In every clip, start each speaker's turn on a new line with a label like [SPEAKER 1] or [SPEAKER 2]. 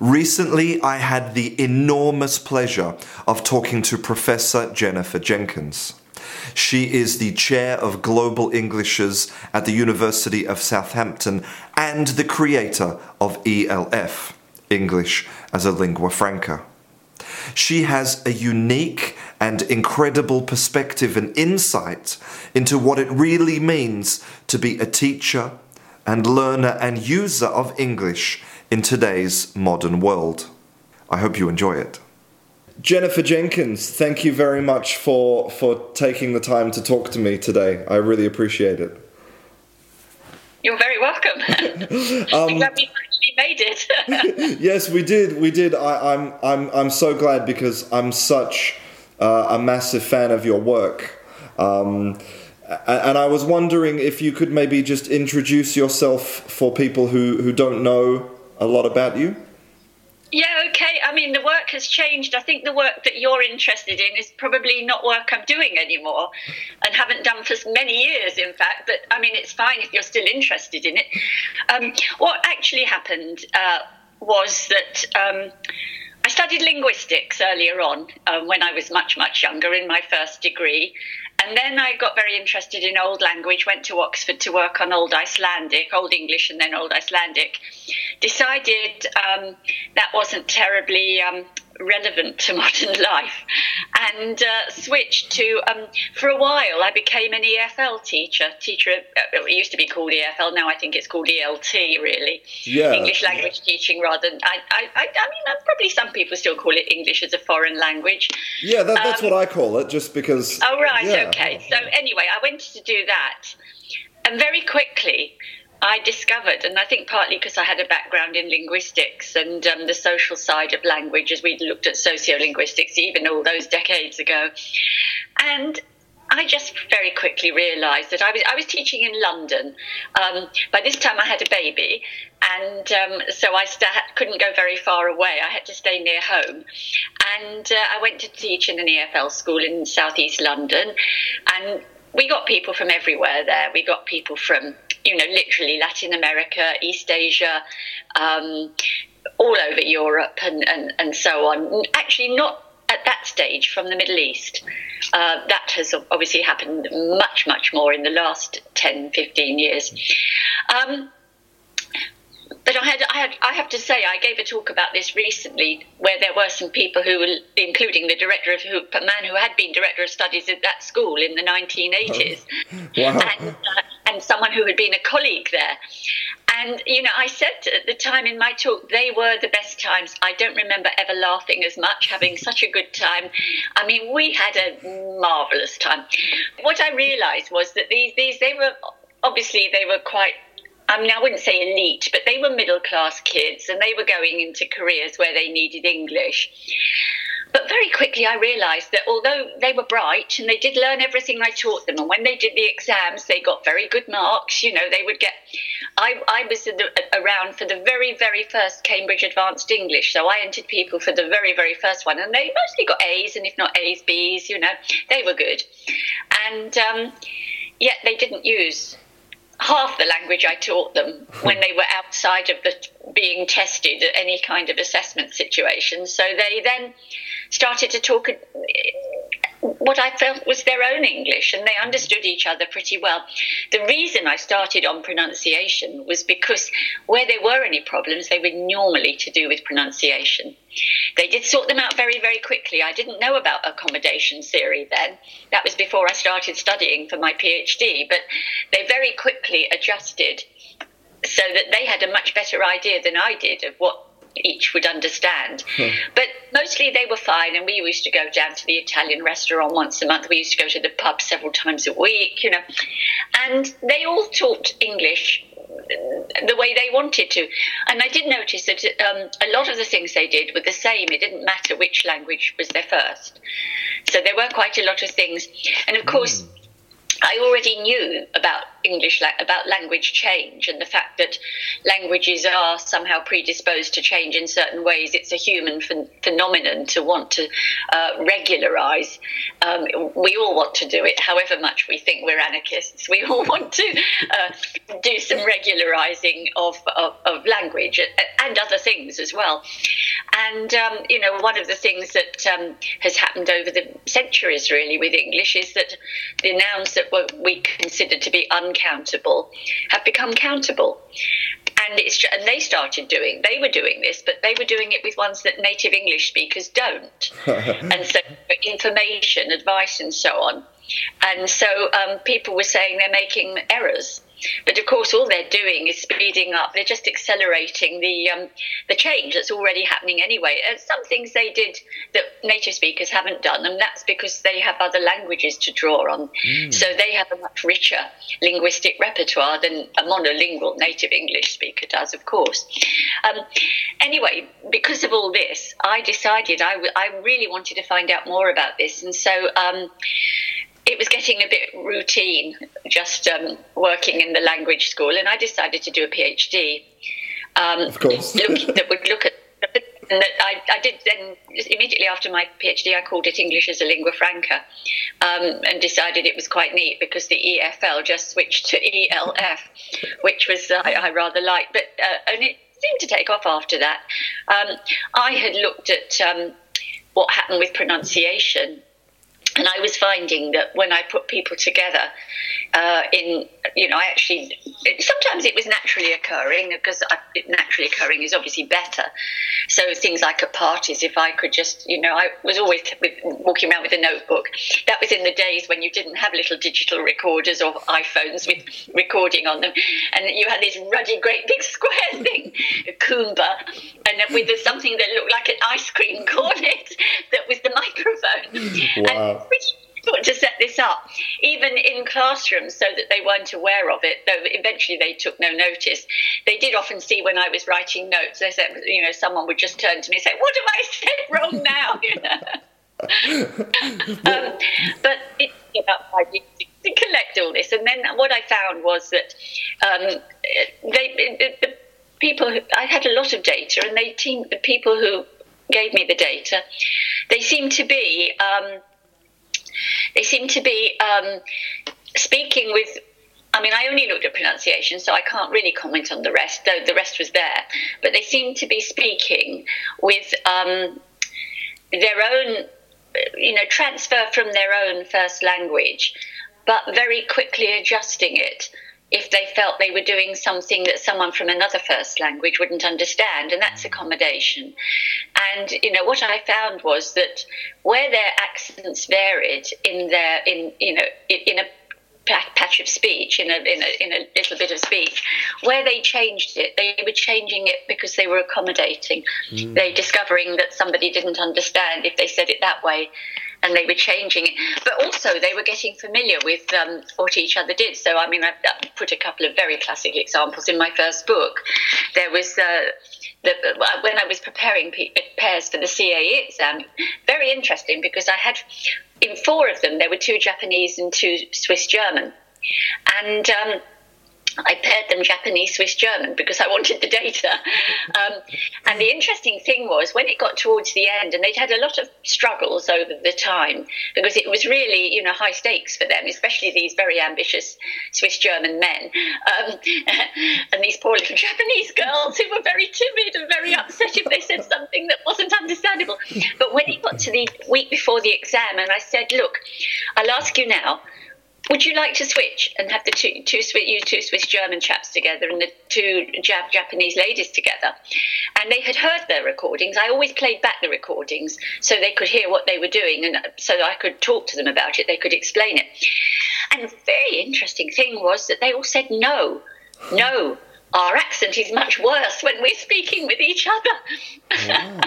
[SPEAKER 1] Recently, I had the enormous pleasure of talking to Professor Jennifer Jenkins. She is the chair of global Englishes at the University of Southampton and the creator of ELF, English as a lingua franca. She has a unique and incredible perspective and insight into what it really means to be a teacher and learner and user of English in today's modern world. I hope you enjoy it. Jennifer Jenkins, thank you very much for, for taking the time to talk to me today. I really appreciate it.
[SPEAKER 2] You're very welcome. um, glad we actually made it.
[SPEAKER 1] yes, we did. We did. I, am I'm, I'm I'm so glad because I'm such uh, a massive fan of your work. Um, and I was wondering if you could maybe just introduce yourself for people who, who don't know a lot about you.
[SPEAKER 2] Yeah, okay. I mean, the work has changed. I think the work that you're interested in is probably not work I'm doing anymore and haven't done for many years, in fact. But I mean, it's fine if you're still interested in it. Um, what actually happened uh, was that. Um, I studied linguistics earlier on uh, when I was much, much younger in my first degree. And then I got very interested in Old Language, went to Oxford to work on Old Icelandic, Old English, and then Old Icelandic. Decided um, that wasn't terribly um, relevant to modern life and uh, switched to um, for a while i became an efl teacher teacher uh, it used to be called efl now i think it's called elt really yeah. english language yeah. teaching rather than I, I, I, mean uh, probably some people still call it english as a foreign language
[SPEAKER 1] yeah that, that's um, what i call it just because
[SPEAKER 2] oh right yeah. okay so anyway i went to do that and very quickly I discovered, and I think partly because I had a background in linguistics and um, the social side of language as we'd looked at sociolinguistics even all those decades ago. And I just very quickly realised that I was I was teaching in London. Um, by this time, I had a baby, and um, so I st- couldn't go very far away. I had to stay near home, and uh, I went to teach in an EFL school in southeast London, and we got people from everywhere there. We got people from you know, literally Latin America, East Asia, um, all over Europe, and, and, and so on. Actually, not at that stage from the Middle East. Uh, that has obviously happened much, much more in the last 10, 15 years. Um, but I had, I had, I have to say, I gave a talk about this recently, where there were some people who, were, including the director of, who, a man who had been director of studies at that school in the 1980s, oh. wow. and, uh, and someone who had been a colleague there. And, you know, I said at the time in my talk, they were the best times. I don't remember ever laughing as much, having such a good time. I mean, we had a marvelous time. What I realized was that these, these, they were obviously they were quite I mean, I wouldn't say elite, but they were middle class kids and they were going into careers where they needed English. But very quickly, I realised that although they were bright and they did learn everything I taught them, and when they did the exams, they got very good marks. You know, they would get. I, I was the, around for the very, very first Cambridge Advanced English, so I entered people for the very, very first one, and they mostly got A's, and if not A's, B's. You know, they were good, and um, yet they didn't use half the language I taught them when they were outside of the being tested at any kind of assessment situation. So they then started to talk what I felt was their own English, and they understood each other pretty well. The reason I started on pronunciation was because where there were any problems, they were normally to do with pronunciation. They did sort them out very, very quickly. I didn't know about accommodation theory then. That was before I started studying for my PhD, but they very quickly adjusted so that they had a much better idea than I did of what each would understand. Hmm. But mostly they were fine, and we used to go down to the Italian restaurant once a month. We used to go to the pub several times a week, you know, and they all talked English the way they wanted to. And I did notice that um, a lot of the things they did were the same. It didn't matter which language was their first. So there were quite a lot of things. And of course, mm I already knew about English, about language change and the fact that languages are somehow predisposed to change in certain ways. It's a human ph- phenomenon to want to uh, regularize. Um, we all want to do it, however much we think we're anarchists. We all want to uh, do some regularizing of, of, of, language and other things as well. And, um, you know, one of the things that um, has happened over the centuries really with English is that the nouns that we considered to be uncountable have become countable. And it's and they started doing they were doing this, but they were doing it with ones that native English speakers don't. and so information, advice, and so on. And so um, people were saying they're making errors but of course, all they're doing is speeding up. They're just accelerating the um, the change that's already happening anyway. And some things they did that native speakers haven't done, and that's because they have other languages to draw on. Mm. So they have a much richer linguistic repertoire than a monolingual native English speaker does, of course. Um, anyway, because of all this, I decided I, w- I really wanted to find out more about this, and so. Um, it was getting a bit routine just um, working in the language school, and I decided to do a PhD.
[SPEAKER 1] Um, of course.
[SPEAKER 2] look, that would look at and that I, I, did then immediately after my PhD, I called it English as a lingua franca, um, and decided it was quite neat because the EFL just switched to ELF, which was uh, I, I, rather liked. But uh, and it seemed to take off after that. Um, I had looked at um, what happened with pronunciation and I was finding that when I put people together, uh, in you know, I actually sometimes it was naturally occurring because naturally occurring is obviously better. So things like at parties, if I could just, you know, I was always walking around with a notebook. That was in the days when you didn't have little digital recorders or iPhones with recording on them, and you had this ruddy, great big square thing, a Kumba, and with something that looked like an ice cream cone it that was the microphone.
[SPEAKER 1] Wow. And
[SPEAKER 2] to set this up, even in classrooms, so that they weren't aware of it. Though eventually they took no notice. They did often see when I was writing notes. They said, you know, someone would just turn to me and say, "What have I said wrong now?" um, but it took about five years to collect all this, and then what I found was that um, they, the people. Who, I had a lot of data, and they team the people who gave me the data. They seem to be. Um, they seem to be um, speaking with I mean, I only looked at pronunciation, so I can't really comment on the rest, though the rest was there. But they seem to be speaking with um, their own, you know, transfer from their own first language, but very quickly adjusting it if they felt they were doing something that someone from another first language wouldn't understand, and that's accommodation. And you know what I found was that where their accents varied in their in you know in a patch of speech in a, in a in a little bit of speech where they changed it they were changing it because they were accommodating mm. they discovering that somebody didn't understand if they said it that way and they were changing it. But also, they were getting familiar with um, what each other did. So, I mean, I, I, put a couple of very classic examples in my first book. There was uh, the, when I was preparing pairs for the CAE exam, very interesting because I had in four of them there were two Japanese and two Swiss German, and um, I paired them Japanese, Swiss, German because I wanted the data. Um, and the interesting thing was when it got towards the end, and they'd had a lot of struggles over the time because it was really, you know, high stakes for them, especially these very ambitious Swiss German men um, and these poor little Japanese girls who were very timid and very upset if they said something that wasn't understandable. But when it got to the week before the exam, and I said, look, I'll ask you now would you like to switch and have the two, two you two Swiss German chaps together and the two Jap- Japanese ladies together? And they had heard their recordings. I always played back the recordings so they could hear what they were doing and uh, so I could talk to them about it. They could explain it. And the very interesting thing was that they all said no, no, our accent is much worse when we're speaking with each other.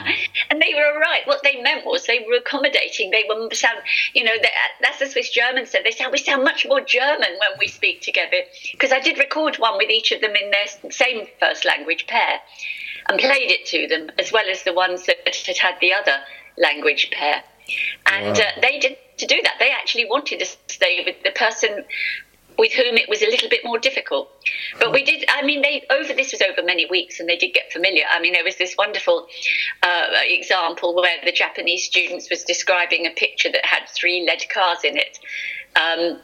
[SPEAKER 2] and they were right. What they meant was they were accommodating. They were sound, you know, that's the Swiss German said. They sound we sound much more German when we speak together. Because I did record one with each of them in their same first language pair, and played it to them as well as the ones that had had the other language pair. And wow. uh, they didn't to do that. They actually wanted to stay with the person with whom it was a little bit more difficult. But we did, I mean, they over this was over many weeks and they did get familiar. I mean, there was this wonderful uh, example where the Japanese students was describing a picture that had three lead cars in it. Um,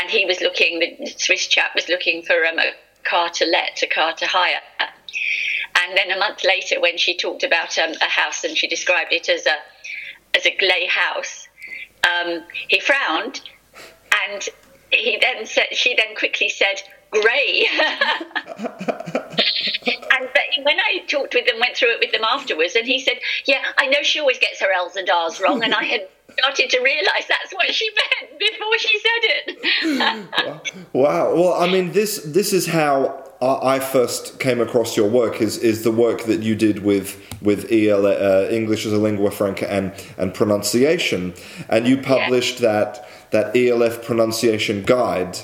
[SPEAKER 2] and he was looking, the Swiss chap was looking for um, a car to let, a car to hire. And then a month later, when she talked about um, a house and she described it as a as a grey house, um, he frowned, and he then said she then quickly said grey. and when I talked with them, went through it with them afterwards, and he said, "Yeah, I know she always gets her L's and R's wrong," and I had started to realise that's what she meant before she said
[SPEAKER 1] it. wow. Well, I mean, this this is how I first came across your work is is the work that you did with with EL, uh, English as a lingua franca and and pronunciation, and you published yeah. that that ELF pronunciation guide,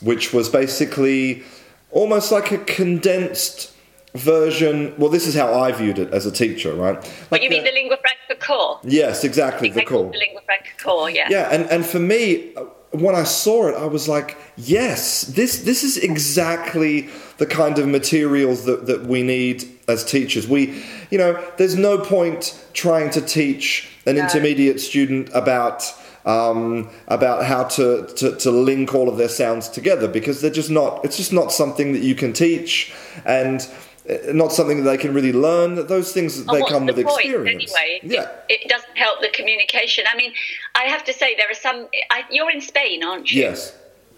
[SPEAKER 1] which was basically almost like a condensed version. Well, this is how I viewed it as a teacher, right?
[SPEAKER 2] Like but you mean the, the lingua franca core?
[SPEAKER 1] Yes, exactly the core.
[SPEAKER 2] The lingua franca core, yeah.
[SPEAKER 1] Yeah, and and for me, uh, when I saw it, I was like, yes, this this is exactly the kind of materials that, that we need as teachers. We, you know, there's no point trying to teach an no. intermediate student about um, about how to, to, to link all of their sounds together because they're just not. It's just not something that you can teach and uh, not something that they can really learn. Those things they come
[SPEAKER 2] the
[SPEAKER 1] with
[SPEAKER 2] point,
[SPEAKER 1] experience.
[SPEAKER 2] Anyway, yeah. It, it, doesn't help the communication. I mean, I have to say there are some. I, you're in Spain, aren't you?
[SPEAKER 1] Yes.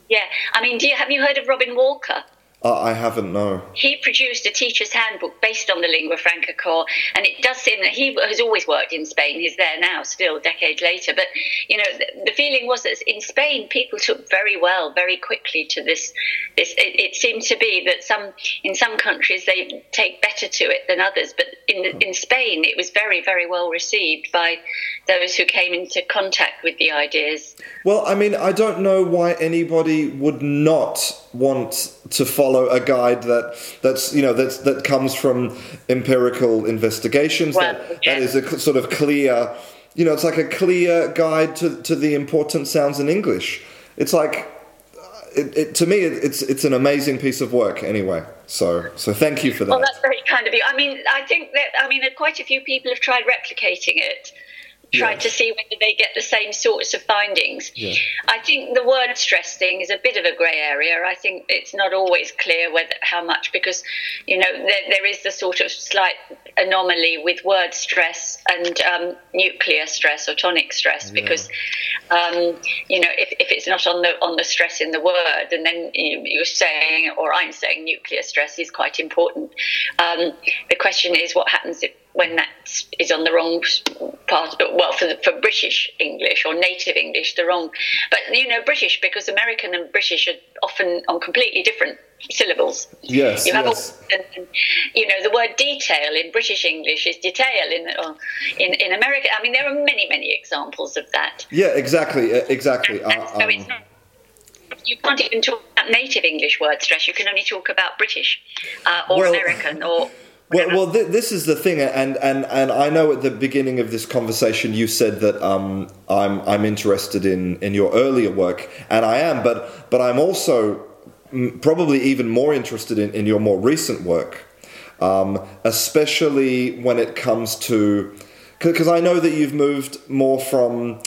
[SPEAKER 2] Yeah. I mean, do you have you heard of Robin Walker?
[SPEAKER 1] Uh, I haven't, no.
[SPEAKER 2] He produced a teacher's handbook based on the lingua franca core, and it does seem that he has always worked in Spain. He's there now, still decades later. But you know, the, the feeling was that in Spain, people took very well, very quickly to this. This it, it, seemed to be that some in some countries they take better to it than others, but in in Spain, it was very, very well received by those who came into contact with the ideas.
[SPEAKER 1] Well, I mean, I don't know why anybody would not want to follow a guide that that's you know that's that comes from empirical investigations well, that, that is a sort of clear you know it's like a clear guide to, to the important sounds in english. It's like uh, it, it, to me it's it's an amazing piece of work anyway. So so thank you for that.
[SPEAKER 2] well that's very kind of you. I mean i think that i mean quite a few people have tried replicating it try to see whether they get the same sorts of findings. Yeah. I think the word stress thing is a bit of a grey area. I think it's not always clear whether how much because you know there, there is the sort of slight anomaly with word stress and um, nuclear stress or tonic stress yeah. because um, you know if, if it's not on the on the stress in the word and then you, you're saying or I'm saying nuclear stress is quite important. Um, the question is what happens if when that is on the wrong part, well, for the, for British English or native English, the wrong. But you know, British because American and British are often on completely different syllables.
[SPEAKER 1] Yes,
[SPEAKER 2] you
[SPEAKER 1] have yes.
[SPEAKER 2] A, you know, the word detail in British English is detail in in in America. I mean, there are many many examples of that.
[SPEAKER 1] Yeah, exactly, exactly.
[SPEAKER 2] And, and uh, so um, it's not, you can't even talk about native English word stress. You can only talk about British uh, or well, American or
[SPEAKER 1] well, well, th- this is the thing, and, and, and I know at the beginning of this conversation you said that um, I'm I'm interested in, in your earlier work, and I am, but but I'm also probably even more interested in, in your more recent work, um, especially when it comes to because I know that you've moved more from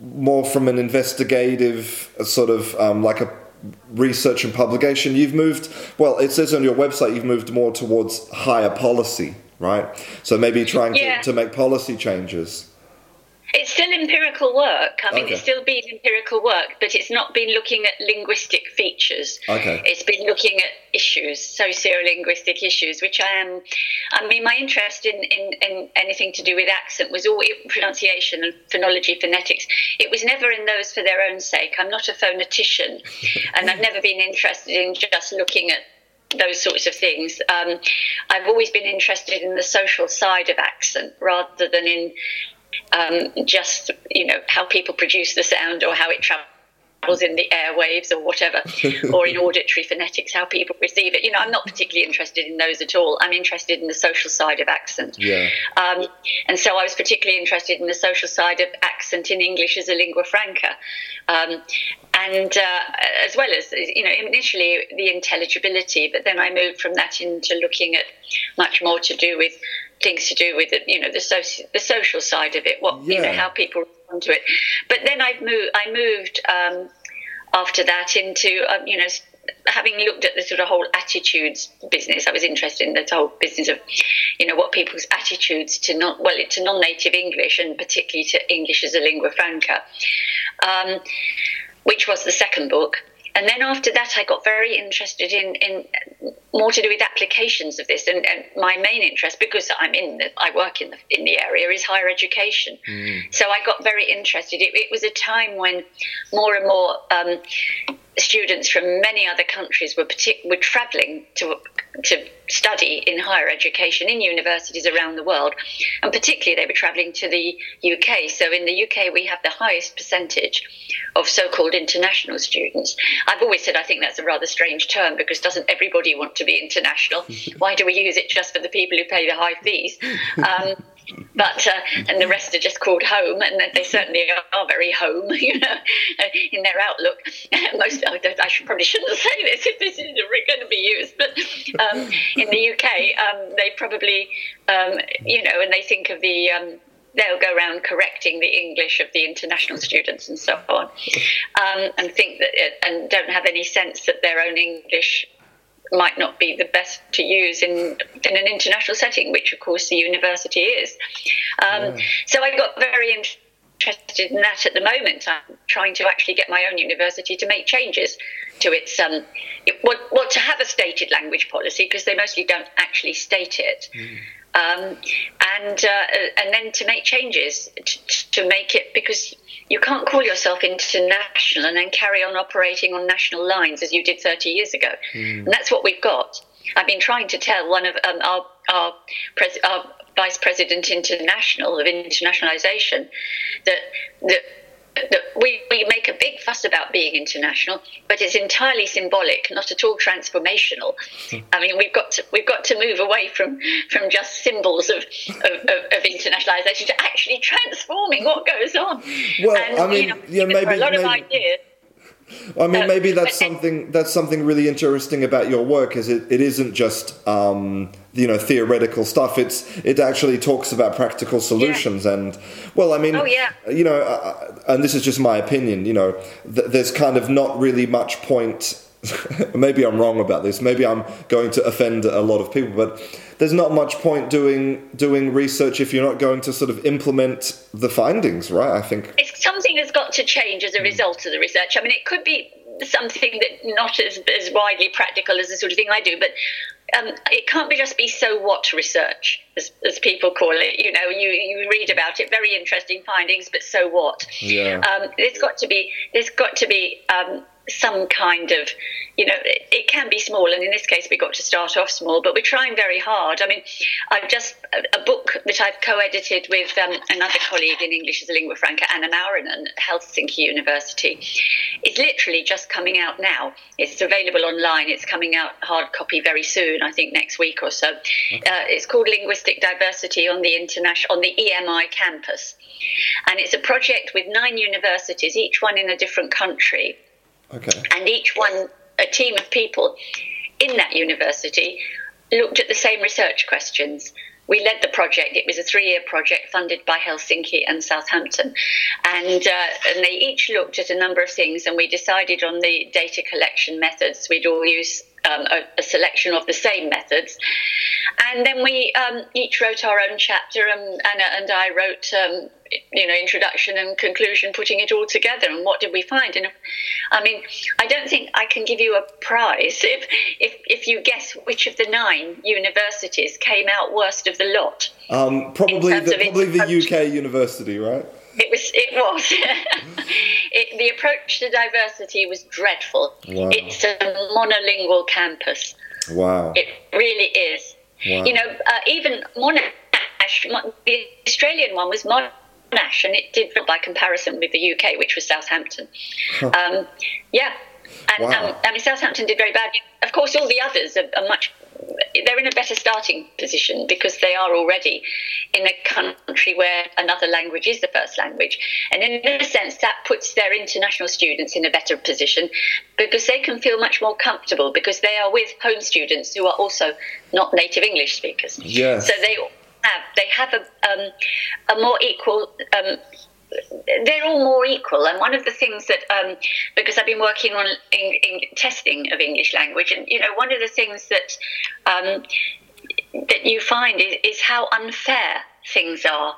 [SPEAKER 1] more from an investigative sort of um, like a research and publication, you've moved, well, it says on your website you've moved more towards higher policy, right? So maybe trying yeah. to, to make policy changes.
[SPEAKER 2] It's still empirical work. I mean, okay. it's still been empirical work, but it's not been looking at linguistic features.
[SPEAKER 1] Okay.
[SPEAKER 2] It's been looking at issues, socio-linguistic issues, which I am. I mean, my interest in, in, in anything to do with accent was all pronunciation and phonology, phonetics. It was never in those for their own sake. I'm not a phonetician, and I've never been interested in just looking at those sorts of things. Um, I've always been interested in the social side of accent rather than in um, just you know how people produce the sound or how it travels in the airwaves or whatever, or in auditory phonetics, how people receive it. You know, I'm not particularly interested in those at all. I'm interested in the social side of accent.
[SPEAKER 1] Yeah.
[SPEAKER 2] Um, and so I was particularly interested in the social side of accent in English as a lingua franca. Um, and uh, as well as you know initially the intelligibility but then i moved from that into looking at much more to do with things to do with you know the social the social side of it what yeah. you know how people respond to it but then i've moved i moved um, after that into um, you know having looked at the sort of whole attitudes business, I was interested in the whole business of, you know, what people's attitudes to non well to non-native English and particularly to English as a lingua franca. Um, which was the second book. And then after that, I got very interested in, in more to do with applications of this. And, and my main interest, because I'm in, the, I work in the in the area, is higher education. Mm. So I got very interested. It, it, was a time when more and more um, students from many other countries were partic- were travelling to to study in higher education in universities around the world, and particularly they were travelling to the UK. So in the UK, we have the highest percentage of so-called international students. I've always said I think that's a rather strange term because doesn't everybody want to be international? Why do we use it just for the people who pay the high fees? Um, but uh, and the rest are just called home, and they certainly are very home, you know, in their outlook. Most I should, probably shouldn't say this if this is going to be used, but um, in the UK, um, they probably, um, you know, and they think of the um, they'll go around correcting the English of the international students and so on, um, and think that and don't have any sense that their own English might not be the best to use in in an international setting, which of course the university is. Um, yeah. So I got very interested in that at the moment. I'm trying to actually get my own university to make changes to its um, it, what, what to have a stated language policy because they mostly don't actually state it. Mm. Um, and uh, and then to make changes to, to make it because you can't call yourself international and then carry on operating on national lines as you did 30 years ago. Mm. And that's what we've got. I've been trying to tell one of um, our, our, pres- our vice president international of internationalization that, that we, we make a big fuss about being international, but it's entirely symbolic, not at all transformational. Hmm. I mean, we've got to, we've got to move away from, from just symbols of, of, of, of internationalization to actually transforming what goes on.
[SPEAKER 1] Well, and, I mean, you know, yeah, maybe, a lot maybe, of ideas. I mean, maybe that's something that's something really interesting about your work. Is it? It isn't just um, you know theoretical stuff. It's it actually talks about practical solutions. Yeah. And well, I mean,
[SPEAKER 2] oh, yeah.
[SPEAKER 1] you know, uh, and this is just my opinion. You know, th- there's kind of not really much point. maybe I'm wrong about this. Maybe I'm going to offend a lot of people, but there's not much point doing doing research if you're not going to sort of implement the findings, right? I think
[SPEAKER 2] it's something that's got to change as a result of the research. I mean, it could be something that not as, as widely practical as the sort of thing I do, but um, it can't be just be so what research, as, as people call it. You know, you, you read about it, very interesting findings, but so what?
[SPEAKER 1] Yeah.
[SPEAKER 2] Um, there's got to be there's got to be um, some kind of, you know, it, it, can be small, and in this case, we got to start off small, but we're trying very hard. I mean, I've just a, a book that I've co-edited with um, another colleague in English as a lingua franca, Anna Mauranen at Helsinki University, is literally just coming out now. It's available online. It's coming out hard copy very soon, I think next week or so. Okay. Uh, it's called Linguistic Diversity on the international on the EMI campus, and it's a project with nine universities, each one in a different country
[SPEAKER 1] Okay.
[SPEAKER 2] And each one, a team of people in that university, looked at the same research questions. We led the project. It was a three-year project funded by Helsinki and Southampton, and uh, and they each looked at a number of things. And we decided on the data collection methods. We'd all use um, a, a, selection of the same methods. And then we um, each wrote our own chapter, and Anna and I wrote, um, you know, introduction and conclusion, putting it all together. And what did we find? And I mean, I don't think I can give you a prize if if, if you guess which of the nine universities came out worst of the lot.
[SPEAKER 1] Um, probably the, probably the UK university, right?
[SPEAKER 2] It was. It was. it, the approach to diversity was dreadful. Wow. It's a monolingual campus.
[SPEAKER 1] Wow.
[SPEAKER 2] It really is. Wow. You know, uh, even monash, the Australian one was monolingual And it did by comparison with the UK, which was Southampton. Huh. Um, yeah, and wow. um, I mean Southampton did very badly. Of course, all the others are, are much they're in a better starting position because they are already in a country where another language is the first language. And in a sense, that puts their international students in a better position because they can feel much more comfortable because they are with home students who are also not native English speakers.
[SPEAKER 1] Yes.
[SPEAKER 2] So they have they have a, um, a more equal um, they're all more equal. And one of the things that, um, because I've been working on in, in testing of English language, and you know, one of the things that um, that you find is, is how unfair things are.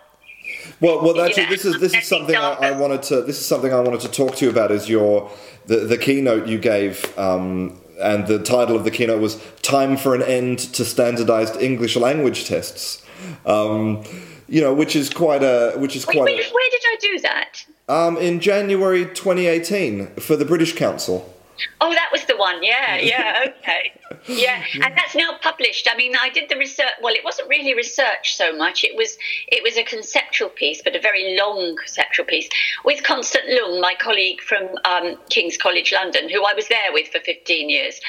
[SPEAKER 1] Well, well, actually, this is this is something I, I, wanted to this is something I wanted to talk to you about. Is your the the keynote you gave. Um, and the title of the keynote was "Time for an End to Standardized English Language Tests." Um, you know, which is quite a which is quite.
[SPEAKER 2] Wait, wait, where did I do that?
[SPEAKER 1] Um, in January 2018 for the British Council.
[SPEAKER 2] Oh, that was the one. Yeah, yeah, okay. Yeah, and that's now published. I mean, I did the research. Well, it wasn't really research so much. It was it was a conceptual piece, but a very long conceptual piece with Constant Leung, my colleague from um, King's College London, who I was there with for 15 years,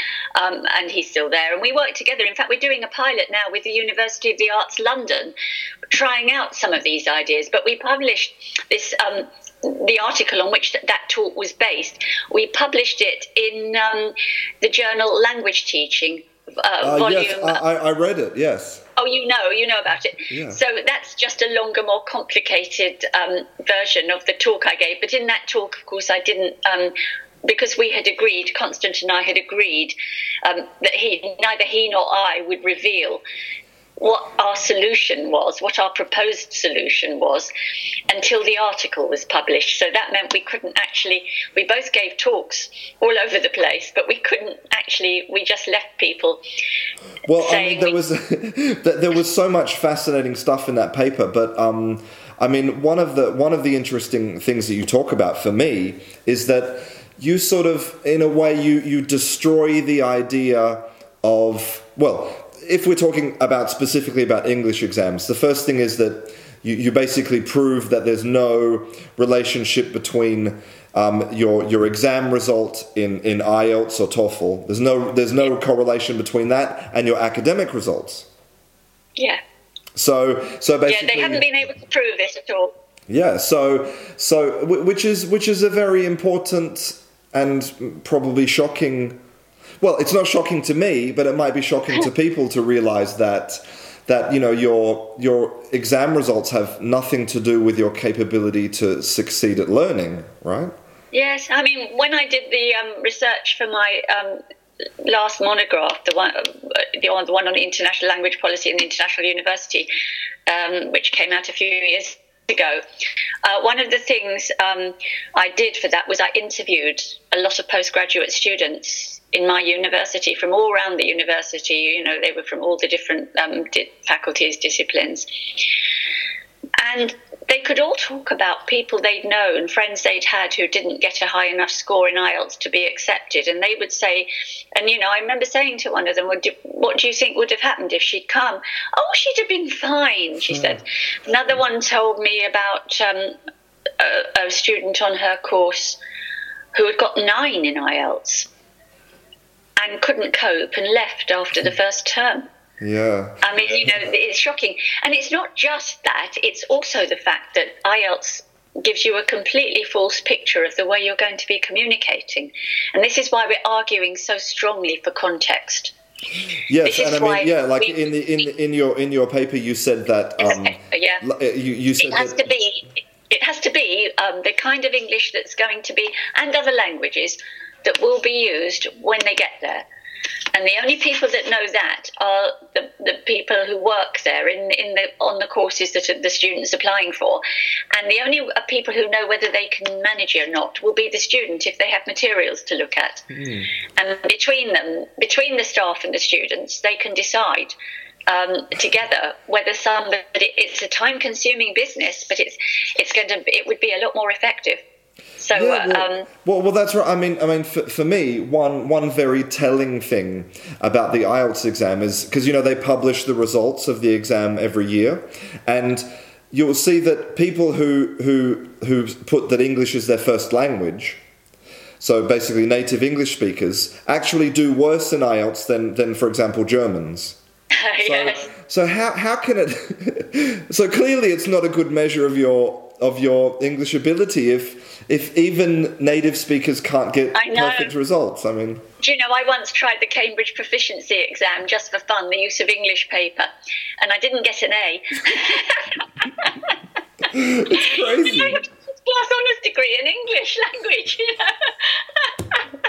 [SPEAKER 2] um, and he's still there. And we work together. In fact, we're doing a pilot now with the University of the Arts London, trying out some of these ideas. But we published this um, the article on which that talk was based, we published it in um, the journal Language Teaching. Uh, uh, volume.
[SPEAKER 1] Yes, I, I, read it. Yes.
[SPEAKER 2] Oh, you know, you know about it. Yeah. So that's just a longer, more complicated um, version of the talk I gave. But in that talk, of course, I didn't. Um, because we had agreed, Constant and I had agreed um, that he, neither he nor I would reveal what our solution was, what our proposed solution was, until the article was published. So that meant we couldn't actually, we both gave talks all over the place, but we couldn't actually, we just left people.
[SPEAKER 1] Well, I mean, there was, there was so much fascinating stuff in that paper, but, um, I mean, one of the one of the interesting things that you talk about for me is that you sort of, in a way, you you destroy the idea of well, if we're talking about specifically about English exams, the first thing is that you, you basically prove that there's no relationship between um, your your exam result in, in IELTS or TOEFL. There's no there's no correlation between that and your academic results.
[SPEAKER 2] Yeah.
[SPEAKER 1] So so basically,
[SPEAKER 2] yeah, they haven't been able to prove this at all.
[SPEAKER 1] Yeah. So so which is which is a very important and probably shocking well, it's not shocking to me, but it might be shocking to people to realize that that you know your your exam results have nothing to do with your capability to succeed at learning, right?
[SPEAKER 2] Yes, I mean when I did the um, research for my um, last monograph, the one the one, the one on international language policy in the international university, um, which came out a few years ago. Uh, one of the things um, I did for that was I interviewed a lot of postgraduate students in my university from all around the university. You know, they were from all the different um, di- faculties, disciplines. And they could all talk about people they'd known, friends they'd had who didn't get a high enough score in IELTS to be accepted. And they would say, and you know, I remember saying to one of them, what do, what do you think would have happened if she'd come? Oh, she'd have been fine, she said. Another one told me about um, a, a student on her course who had got nine in IELTS and couldn't cope and left after the first term.
[SPEAKER 1] Yeah.
[SPEAKER 2] I mean, you know, it's shocking. And it's not just that, it's also the fact that IELTS gives you a completely false picture of the way you're going to be communicating. And this is why we're arguing so strongly for context.
[SPEAKER 1] Yes, and I mean, yeah, like we, in the in in your in your paper, you said that. Um,
[SPEAKER 2] yeah.
[SPEAKER 1] Uh, you, you said
[SPEAKER 2] it has
[SPEAKER 1] that,
[SPEAKER 2] to be. It has to be um, the kind of English that's going to be, and other languages that will be used when they get there. And the only people that know that are the, the people who work there in, in the, on the courses that the students applying for. And the only people who know whether they can manage it or not will be the student if they have materials to look at. Mm. And between them, between the staff and the students, they can decide um, together whether somebody it's a time consuming business, but it's it's going to it would be a lot more effective so, yeah,
[SPEAKER 1] well, um, well, well, that's right. I mean, I mean, for, for me, one one very telling thing about the IELTS exam is because you know they publish the results of the exam every year, and you'll see that people who who who put that English is their first language, so basically native English speakers, actually do worse in IELTS than than for example Germans.
[SPEAKER 2] So, yes.
[SPEAKER 1] so how how can it? so clearly, it's not a good measure of your of your English ability if if even native speakers can't get perfect results. I mean,
[SPEAKER 2] do you know? I once tried the Cambridge proficiency exam just for fun, the use of English paper, and I didn't get an A.
[SPEAKER 1] it's crazy.
[SPEAKER 2] I have a plus honours degree in English
[SPEAKER 1] language. You know?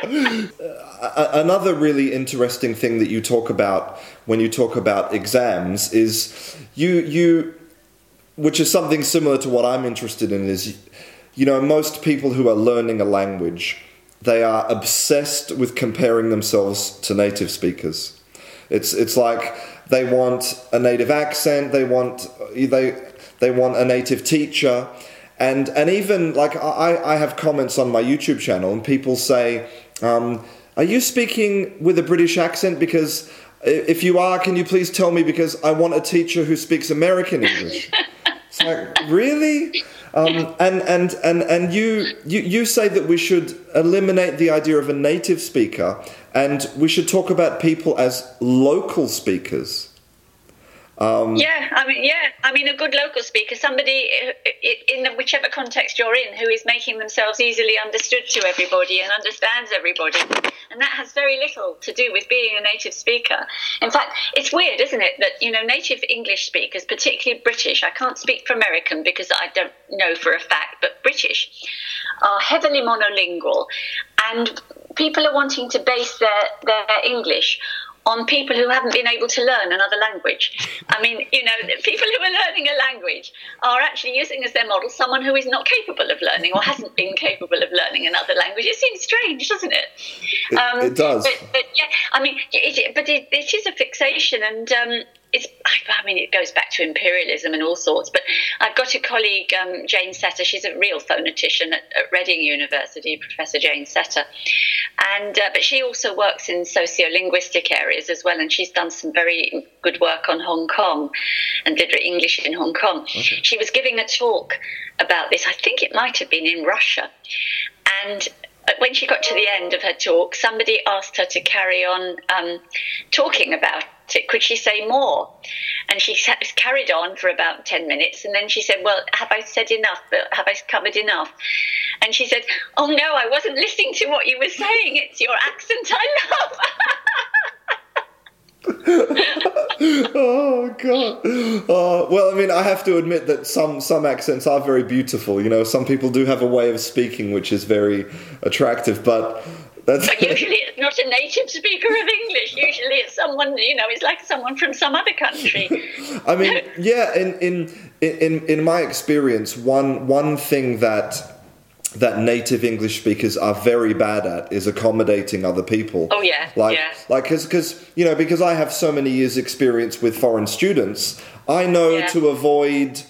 [SPEAKER 1] Another really interesting thing that you talk about when you talk about exams is you you which is something similar to what I'm interested in is you know most people who are learning a language they are obsessed with comparing themselves to native speakers. It's it's like they want a native accent they want they they want a native teacher. And and even like I, I have comments on my YouTube channel and people say um, are you speaking with a British accent? Because if you are, can you please tell me because I want a teacher who speaks American English? It's like really, um, and and and and you, you you say that we should eliminate the idea of a native speaker, and we should talk about people as local speakers.
[SPEAKER 2] Um, yeah, I mean, yeah, I mean, a good local speaker, somebody in whichever context you're in, who is making themselves easily understood to everybody and understands everybody, and that has very little to do with being a native speaker. In fact, it's weird, isn't it, that you know, native English speakers, particularly British, I can't speak for American because I don't know for a fact, but British are heavily monolingual, and people are wanting to base their their English on people who haven't been able to learn another language. I mean, you know, people who are learning a language are actually using as their model someone who is not capable of learning or hasn't been capable of learning another language. It seems strange, doesn't it?
[SPEAKER 1] It, um, it does.
[SPEAKER 2] But, but, yeah, I mean, it, but it, it is a fixation, and um, it's I mean it goes back to imperialism and all sorts but I've got a colleague um, Jane Setter. She's a real phonetician at, at Reading University Professor Jane Setter. And uh, but she also works in sociolinguistic areas as well and she's done some very good work on Hong Kong and did English in Hong Kong. Okay. she was giving a talk about this. I think it might have been in Russia. And when she got to the end of her talk, somebody asked her to carry on um, talking about Could she say more? And she carried on for about 10 minutes. And then she said, Well, have I said enough? But Have I covered enough? And she said, Oh, no, I wasn't listening to what you were saying. It's your accent I love.
[SPEAKER 1] oh god. Uh, well, I mean, I have to admit that some some accents are very beautiful. You know, some people do have a way of speaking which is very attractive, but
[SPEAKER 2] that's but usually it's not a native speaker of English. Usually it's someone you know, it's like someone from some other country.
[SPEAKER 1] I mean, yeah. In in in in my experience, one one thing that that native English speakers are very bad at is accommodating other people.
[SPEAKER 2] Oh yeah,
[SPEAKER 1] like
[SPEAKER 2] yeah.
[SPEAKER 1] like because you know because I have so many years experience with foreign students, I know yeah. to avoid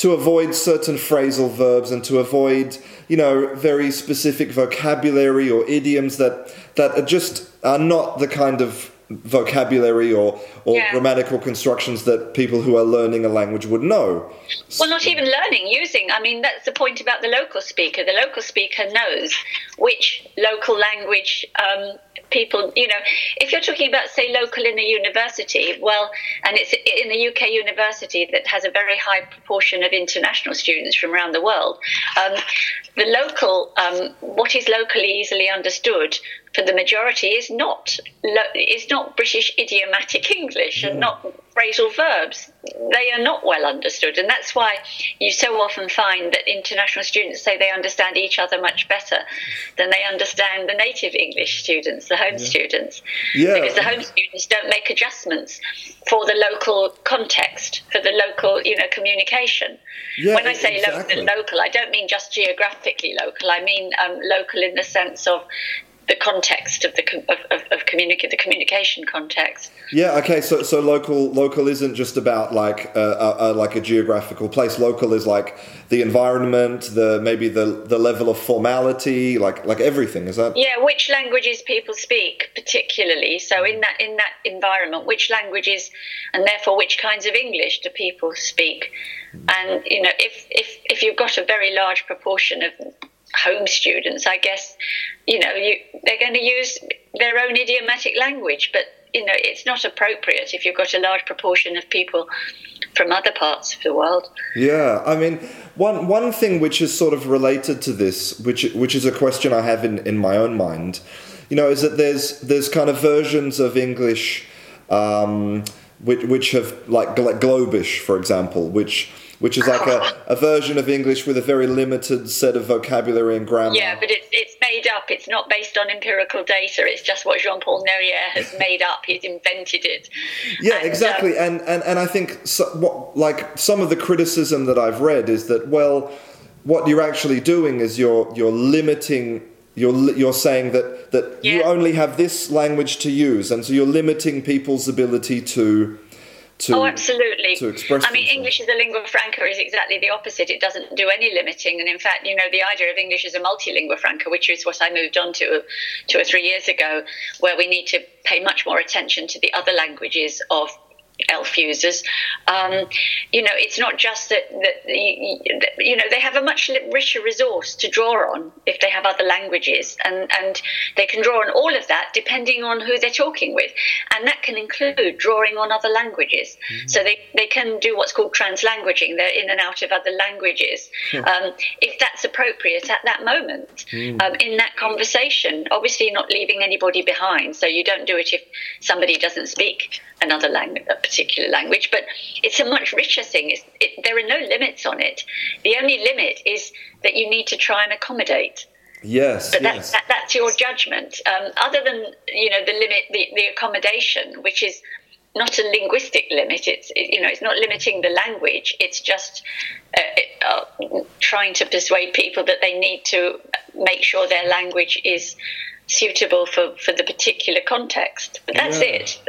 [SPEAKER 1] to avoid certain phrasal verbs and to avoid you know very specific vocabulary or idioms that that are just are not the kind of vocabulary or, or yeah. grammatical constructions that people who are learning a language would know.
[SPEAKER 2] Well, not even learning, using. I mean, that's the point about the local speaker. The local speaker knows which local language um, people, you know, if you're talking about, say, local in a university, well, and it's in a UK university that has a very high proportion of international students from around the world, um, the local, um, what is locally easily understood for the majority is not is not British idiomatic English and not phrasal verbs. They are not well understood, and that's why you so often find that international students say they understand each other much better than they understand the native English students, the home yeah. students,
[SPEAKER 1] yeah.
[SPEAKER 2] because the home students don't make adjustments for the local context, for the local you know communication.
[SPEAKER 1] Yeah,
[SPEAKER 2] when I say
[SPEAKER 1] exactly.
[SPEAKER 2] local, local, I don't mean just geographically local. I mean um, local in the sense of the context of the of, of, of communicate the communication context.
[SPEAKER 1] Yeah. Okay. So so local local isn't just about like a, a, a, like a geographical place. Local is like the environment, the maybe the the level of formality, like like everything. Is that?
[SPEAKER 2] Yeah. Which languages people speak, particularly. So in that in that environment, which languages, and therefore which kinds of English do people speak? And you know, if if if you've got a very large proportion of home students, I guess, you know, you, they're going to use their own idiomatic language, but you know, it's not appropriate if you've got a large proportion of people from other parts of the world.
[SPEAKER 1] Yeah, I mean, one one thing which is sort of related to this, which which is a question I have in, in my own mind, you know, is that there's there's kind of versions of English, um, which which have like Globish, for example, which which is like a, a version of English with a very limited set of vocabulary and grammar.
[SPEAKER 2] Yeah, but it's, it's made up. It's not based on empirical data. It's just what Jean Paul Nerrière has made up. He's invented it.
[SPEAKER 1] Yeah, and, exactly. Um, and, and, and I think, so, what, like, some of the criticism that I've read is that, well, what you're actually doing is you're, you're limiting you're you're saying that that yeah. you only have this language to use, and so you're limiting people's ability to to,
[SPEAKER 2] oh, absolutely.
[SPEAKER 1] To express
[SPEAKER 2] I mean, themselves. English as a lingua franca is exactly the opposite. It doesn't do any limiting, and in fact, you know, the idea of English as a multilingua franca, which is what I moved on to two or three years ago, where we need to pay much more attention to the other languages of ELF users. Um, you know, it's not just that, that, you know, they have a much richer resource to draw on if they have other languages, and, and they can draw on all of that depending on who they're talking with. And that can include drawing on other languages. Mm-hmm. So they, they can do what's called translanguaging, they're in and out of other languages, um, if that's appropriate at that moment mm. um, in that conversation. Obviously, not leaving anybody behind. So you don't do it if somebody doesn't speak another language, a particular language, but it's a much richer thing. It, there are no limits on it. The only limit is that you need to try and accommodate.
[SPEAKER 1] Yes,
[SPEAKER 2] but
[SPEAKER 1] yes.
[SPEAKER 2] That, that, that's your judgment. Um, other than you know the limit, the, the accommodation, which is not a linguistic limit. It's it, you know it's not limiting the language. It's just uh, uh, trying to persuade people that they need to make sure their language is suitable for, for the particular context. But that's yeah. it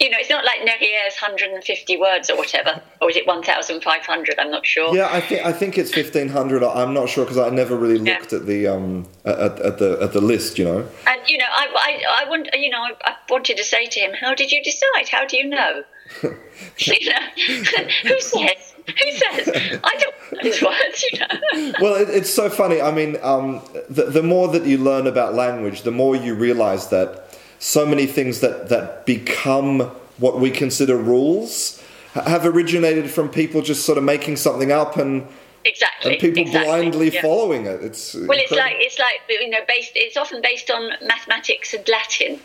[SPEAKER 2] you know, it's not like Nerrière's 150 words or whatever, or is it 1,500? I'm not sure.
[SPEAKER 1] Yeah, I think I think it's 1,500. I'm not sure because I never really looked yeah. at the um at, at, the at the list, you know.
[SPEAKER 2] And you know, I I, I want you know I, I wanted to say to him, how did you decide? How do you know? you know, who says? Who says? I don't know his words, you know.
[SPEAKER 1] well, it, it's so funny. I mean, um, the, the more that you learn about language, the more you realize that so many things that, that become what we consider rules have originated from people just sort of making something up and
[SPEAKER 2] exactly
[SPEAKER 1] and people
[SPEAKER 2] exactly,
[SPEAKER 1] blindly
[SPEAKER 2] yeah.
[SPEAKER 1] following it. It's
[SPEAKER 2] well incredible. it's like it's like you know based it's often based on mathematics and latin.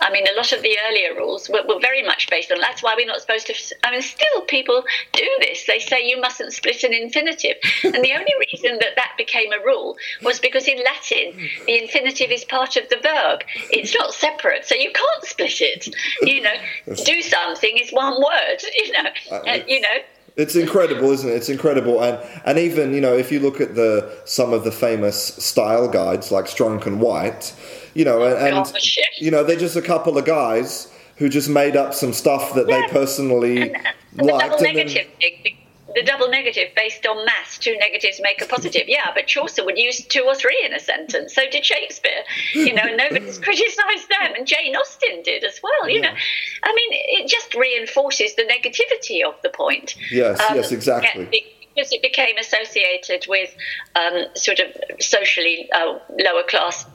[SPEAKER 2] I mean a lot of the earlier rules were, were very much based on that's why we're not supposed to i mean still people do this. They say you mustn't split an infinitive. And the only reason that that became a rule was because in latin the infinitive is part of the verb. It's not separate so you can't split it. You know do something is one word you know uh, you know
[SPEAKER 1] it's incredible, isn't it? It's incredible, and and even you know if you look at the some of the famous style guides like Strunk and White, you know, oh, and, and you know they're just a couple of guys who just made up some stuff that yeah. they personally and, and liked.
[SPEAKER 2] The and then, the double negative based on mass, two negatives make a positive. Yeah, but Chaucer would use two or three in a sentence. So did Shakespeare. You know, nobody's criticised them, and Jane Austen did as well. You yeah. know, I mean, it just reinforces the negativity of the point.
[SPEAKER 1] Yes, um, yes, exactly.
[SPEAKER 2] Yeah, because it became associated with um, sort of socially uh, lower class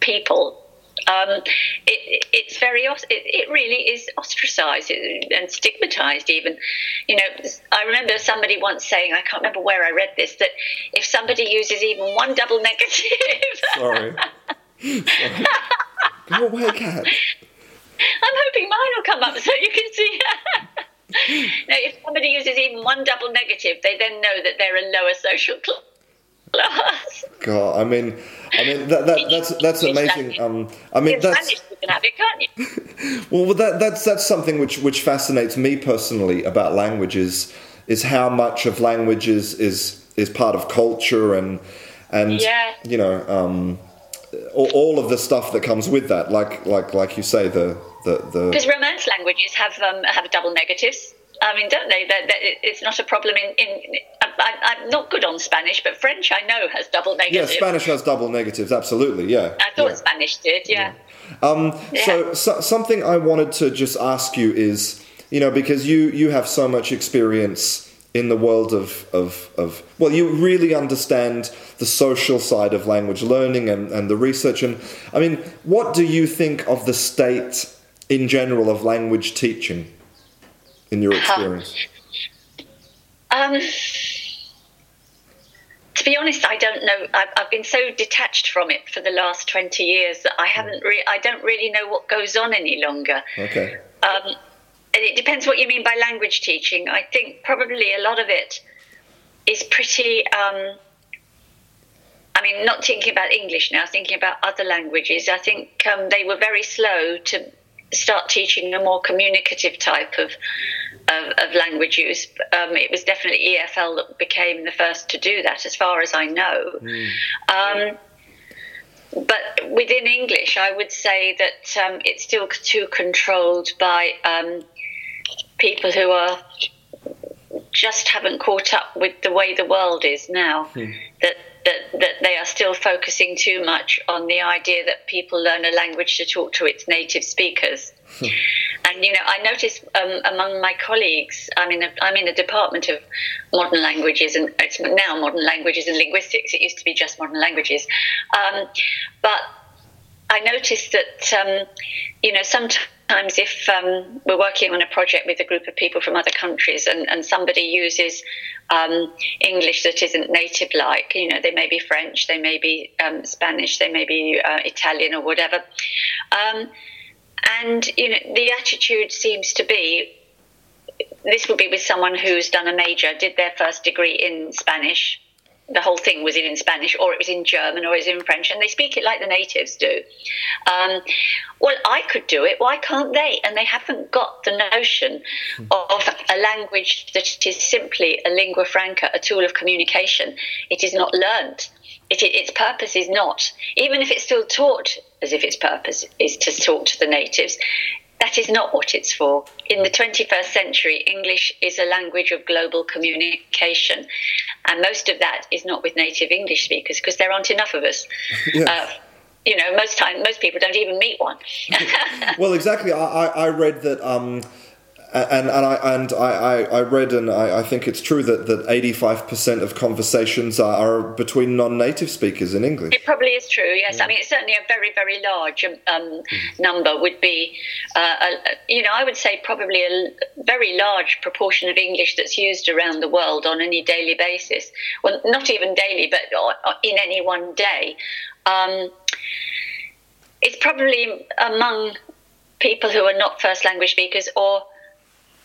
[SPEAKER 2] people um, it, it's very it, it really is ostracized and stigmatized even. You know i remember somebody once saying i can't remember where i read this that if somebody uses even one double negative.
[SPEAKER 1] Sorry, sorry. go away cat.
[SPEAKER 2] I'm hoping mine will come up so you can see. Now if somebody uses even one double negative they then know that they're a lower social class
[SPEAKER 1] God, I mean, I mean that, that that's that's amazing. Um, I mean that's well, that that's that's something which which fascinates me personally about languages is how much of language is is, is part of culture and and
[SPEAKER 2] yeah.
[SPEAKER 1] you know um, all, all of the stuff that comes with that, like like like you say, the the the.
[SPEAKER 2] Because Romance languages have um, have double negatives. I mean, don't they? That, that it's not a problem in. in I, am not good on Spanish, but French I know has double negatives.
[SPEAKER 1] Yeah, Spanish has double negatives. Absolutely, yeah.
[SPEAKER 2] I thought
[SPEAKER 1] yeah.
[SPEAKER 2] Spanish did. Yeah.
[SPEAKER 1] yeah. Um, yeah. So, so something I wanted to just ask you is, you know, because you you have so much experience in the world of, of, of well you really understand the social side of language learning and, and the research and i mean what do you think of the state in general of language teaching in your experience
[SPEAKER 2] um, to be honest, I don't know. I've, I've, been so detached from it for the last twenty years that I haven't. Re- I don't really know what goes on any longer.
[SPEAKER 1] Okay.
[SPEAKER 2] Um, it depends what you mean by language teaching. I think probably a lot of it is pretty. Um, I mean, not thinking about English now, thinking about other languages. I think um, they were very slow to start teaching a more communicative type of of, of language use. Um, it was definitely EFL that became the first to do that, as far as I know. Mm. Um, but within English, I would say that um, it's still too controlled by um, people who are just haven't caught up with the way the world is now. Hmm. That, that that they are still focusing too much on the idea that people learn a language to talk to its native speakers. And you know, I notice um, among my colleagues, I'm in a I'm in a department of modern languages, and it's now modern languages and linguistics. It used to be just modern languages, um, but I noticed that um, you know sometimes sometimes if um, we're working on a project with a group of people from other countries and, and somebody uses um, English that isn't native like, you know, they may be French, they may be um, Spanish, they may be uh, Italian or whatever. And, you know, the attitude seems to be this would be with someone who's done a major, did their first degree in Spanish, the whole thing was in Spanish or it was in German or it was in French, and they speak it like the natives do. Um, well, I could do it. Why can't they? And they haven't got the notion of a language that is simply a lingua franca, a tool of communication. It is not learned. It, its purpose is not, even if it's still taught as if its purpose is to talk to the natives, that is not what it's for. In the 21st century, English is a language of global communication, and most of that is not with native English speakers because there aren't enough of us. Yeah. Uh, you know, most time, most people don't even meet one.
[SPEAKER 1] well, exactly. I, I read that um, and and I and I, I read and I, I think it's true that that eighty five percent of conversations are, are, between non native speakers in English.
[SPEAKER 2] It probably is true. Yes, yeah. I mean it's certainly a very very large um, mm. number would be, uh, a, you know, I would say probably a very large proportion of English that's used around the world on any daily basis. Well, not even daily, but in any one day. Um, it's probably among people who are not first language speakers or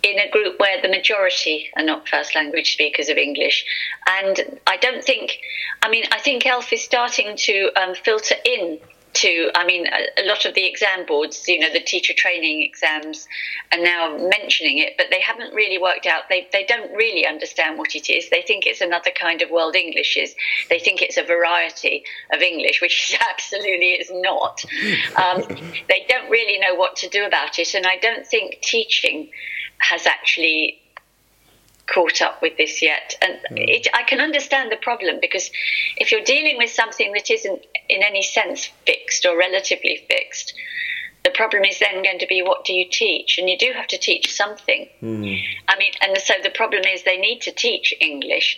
[SPEAKER 2] in a group where the majority are not first language speakers of English. And I don't think, I mean, I think ELF is starting to um, filter in to, I mean, a, a, lot of the exam boards, you know, the teacher training exams are now mentioning it, but they haven't really worked out, they, they don't really understand what it is. They think it's another kind of world English is. They think it's a variety of English, which absolutely is not. Um, they don't really know what to do about it. And I don't think teaching has actually caught up with this yet. And mm. it, I can understand the problem because if you're dealing with something that isn't in any sense fixed or relatively fixed, the problem is then going to be what do you teach? And you do have to teach something. Mm. I mean, and so the problem is they need to teach English,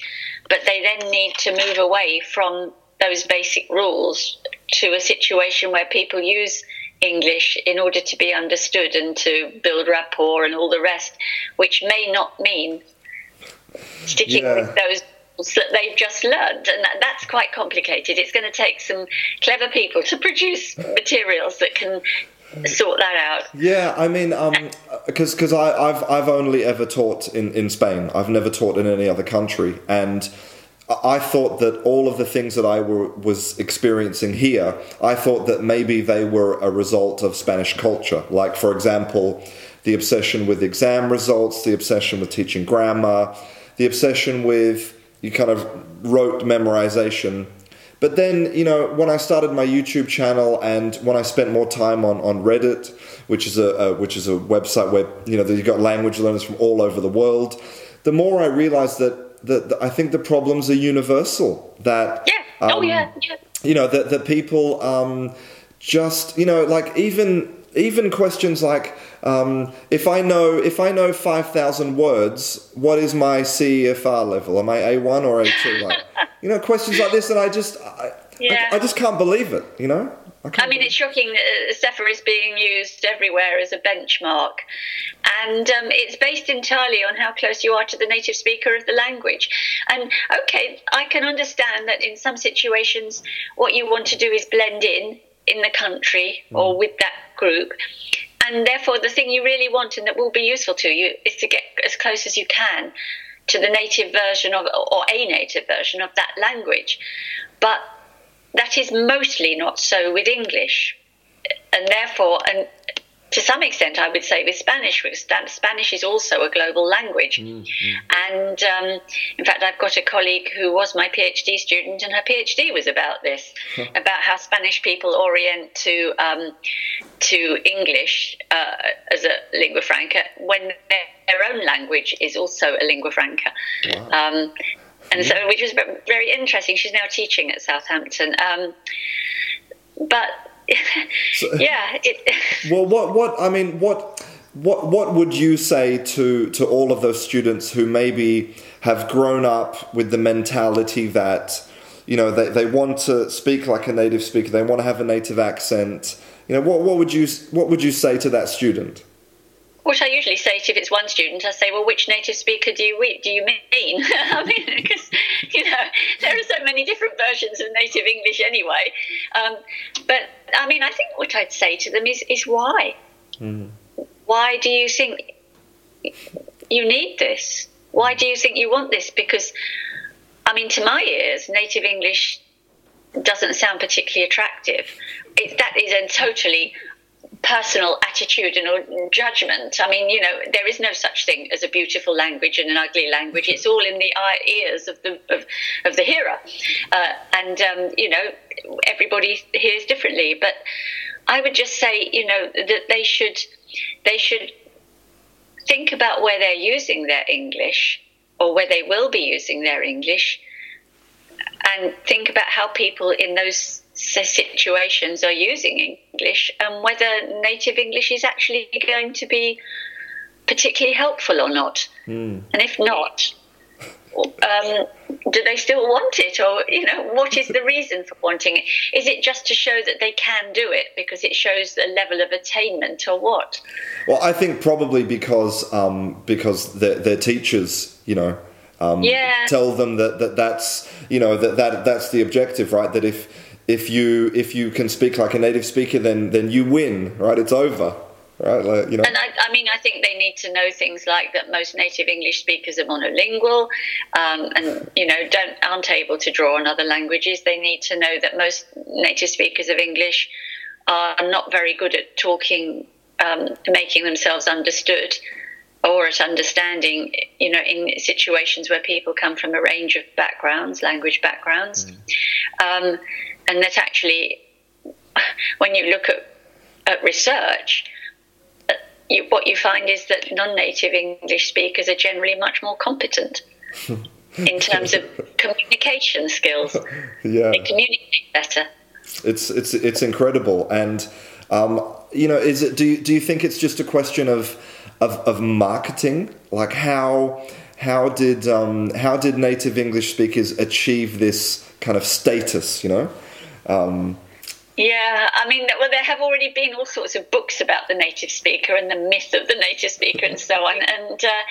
[SPEAKER 2] but they then need to move away from those basic rules to a situation where people use English in order to be understood and to build rapport and all the rest, which may not mean sticking yeah. with those that they've just learned, and that, that's quite complicated. It's going to take some clever people to produce materials that can sort that out.
[SPEAKER 1] Yeah, I mean, because um, because I've I've only ever taught in in Spain. I've never taught in any other country, and I thought that all of the things that I were, was experiencing here, I thought that maybe they were a result of Spanish culture. Like, for example, the obsession with exam results, the obsession with teaching grammar, the obsession with you kind of rote memorization. but then you know when I started my YouTube channel and when I spent more time on, on Reddit, which is a, a which is a website where you know you've got language learners from all over the world, the more I realized that that, that I think the problems are universal. That
[SPEAKER 2] yeah, oh yeah, yeah.
[SPEAKER 1] you know that that people um, just you know like even even questions like um, if I know if I know five thousand words, what is my CEFR level? Am I A one or A two? Like, you know, questions like this, and I just I,
[SPEAKER 2] Yeah.
[SPEAKER 1] I, I just can't believe it. You know, I,
[SPEAKER 2] I mean, it's shocking that uh, is being used everywhere as a benchmark. And um, it's based entirely on how close you are to the native speaker of the language. And okay, I can understand that in some situations, what you want to do is blend in in the country or with that group. And therefore, the thing you really want and that will be useful to you is to get as close as you can to the native version of, or a native version of that language. But that is mostly not so with English. And therefore, and to some extent, I would say with Spanish, because Spanish is also a global language. And um, in fact, I've got a colleague who was my PhD student, and her PhD was about this, about how Spanish people orient to um, to English uh, as a lingua franca when their, their own language is also a lingua franca. Um, and so, which was very interesting. She's now teaching at Southampton. Um, but yeah, it,
[SPEAKER 1] Well, what what I mean, what what what would you say to to all of those students who maybe have grown up with the mentality that you know they, they want to speak like a native speaker, they want to have a native accent. You know, what what would you what would you say to that student?
[SPEAKER 2] What I usually say to if it's one student, I say, "Well, which native speaker do you do you mean?" I mean, because you know there are so many different versions of native English anyway. Um, but I mean, I think what I'd say to them is is why? Why do you think you need this? Why do you think you want this? Because I mean, to my ears, native English doesn't sound particularly attractive. It, that is a totally personal attitude and judgment. I mean, you know, there is no such thing as a beautiful language and an ugly language. It's all in the ears of the of, of the hearer, uh, and um, you know, everybody hears differently. But I would just say, you know, that they should they should think about where they're using their English or where they will be using their English and think about how people in those situations are using English and whether native English is actually going to be particularly helpful or not. And if not, um, do they still want it, or you know, what is the reason for wanting it? Is it just to show that they can do it because it shows the level of attainment, or what?
[SPEAKER 1] Well, I think probably because um, because their, their teachers, you know, um,
[SPEAKER 2] Yeah.
[SPEAKER 1] tell them that, that that's you know that, that that's the objective, right? That if if you if you can speak like a native speaker, then then you win, right? It's over, right? Like, you know.
[SPEAKER 2] And I, I mean, I think they need to know things like that. Most native English speakers are monolingual, um, and you know, don't aren't able to draw on other languages. They need to know that most native speakers of English are not very good at talking, um, making themselves understood, or at understanding. You know, in situations where people come from a range of backgrounds, language backgrounds, um, and that actually, when you look at at research you, what you find is that non-native English speakers are generally much more competent in terms of communication skills.
[SPEAKER 1] yeah.
[SPEAKER 2] They communicate better.
[SPEAKER 1] It's it's it's incredible, and um, you know, is it? Do you, do you think it's just a question of of, of marketing? Like how how did um, how did native English speakers achieve this kind of status? You know, um,
[SPEAKER 2] Yeah, I mean, well, there have already been all sorts of books about the native speaker and the myth of the native speaker and so on. And uh,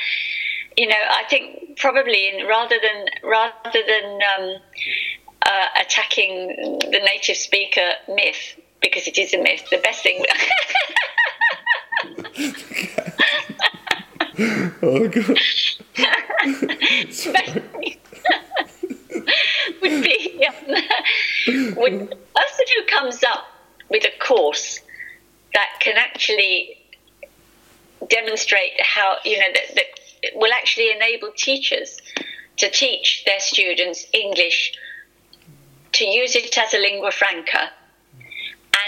[SPEAKER 2] you know, I think probably in, rather than rather than um, uh, attacking the native speaker myth because it is a myth, the best thing.
[SPEAKER 1] oh god,
[SPEAKER 2] would be um, would a person who comes up with a course that can actually demonstrate how you know that, that will actually enable teachers to teach their students English to use it as a lingua franca,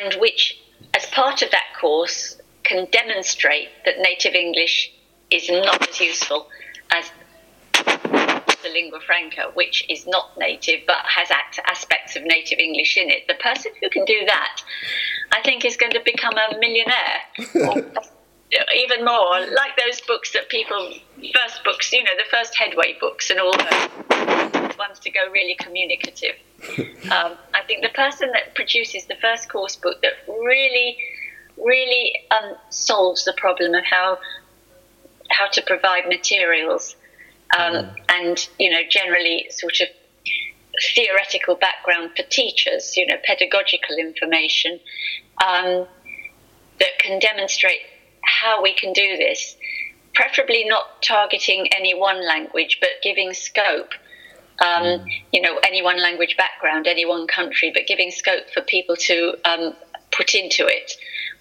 [SPEAKER 2] and which, as part of that course, can demonstrate that native English is not as useful as lingua franca, which is not native but has aspects of native English in it. The person who can do that, I think, is going to become a millionaire. even more, like those books that people, first books, you know, the first Headway books and all those ones to go really communicative. Um, I think the person that produces the first course book that really, really um, solves the problem of how how to provide materials um, mm. and you know generally sort of theoretical background for teachers, you know, pedagogical information um, that can demonstrate how we can do this. Preferably not targeting any one language, but giving scope. Um, mm. You know, any one language background, any one country, but giving scope for people to um, put into it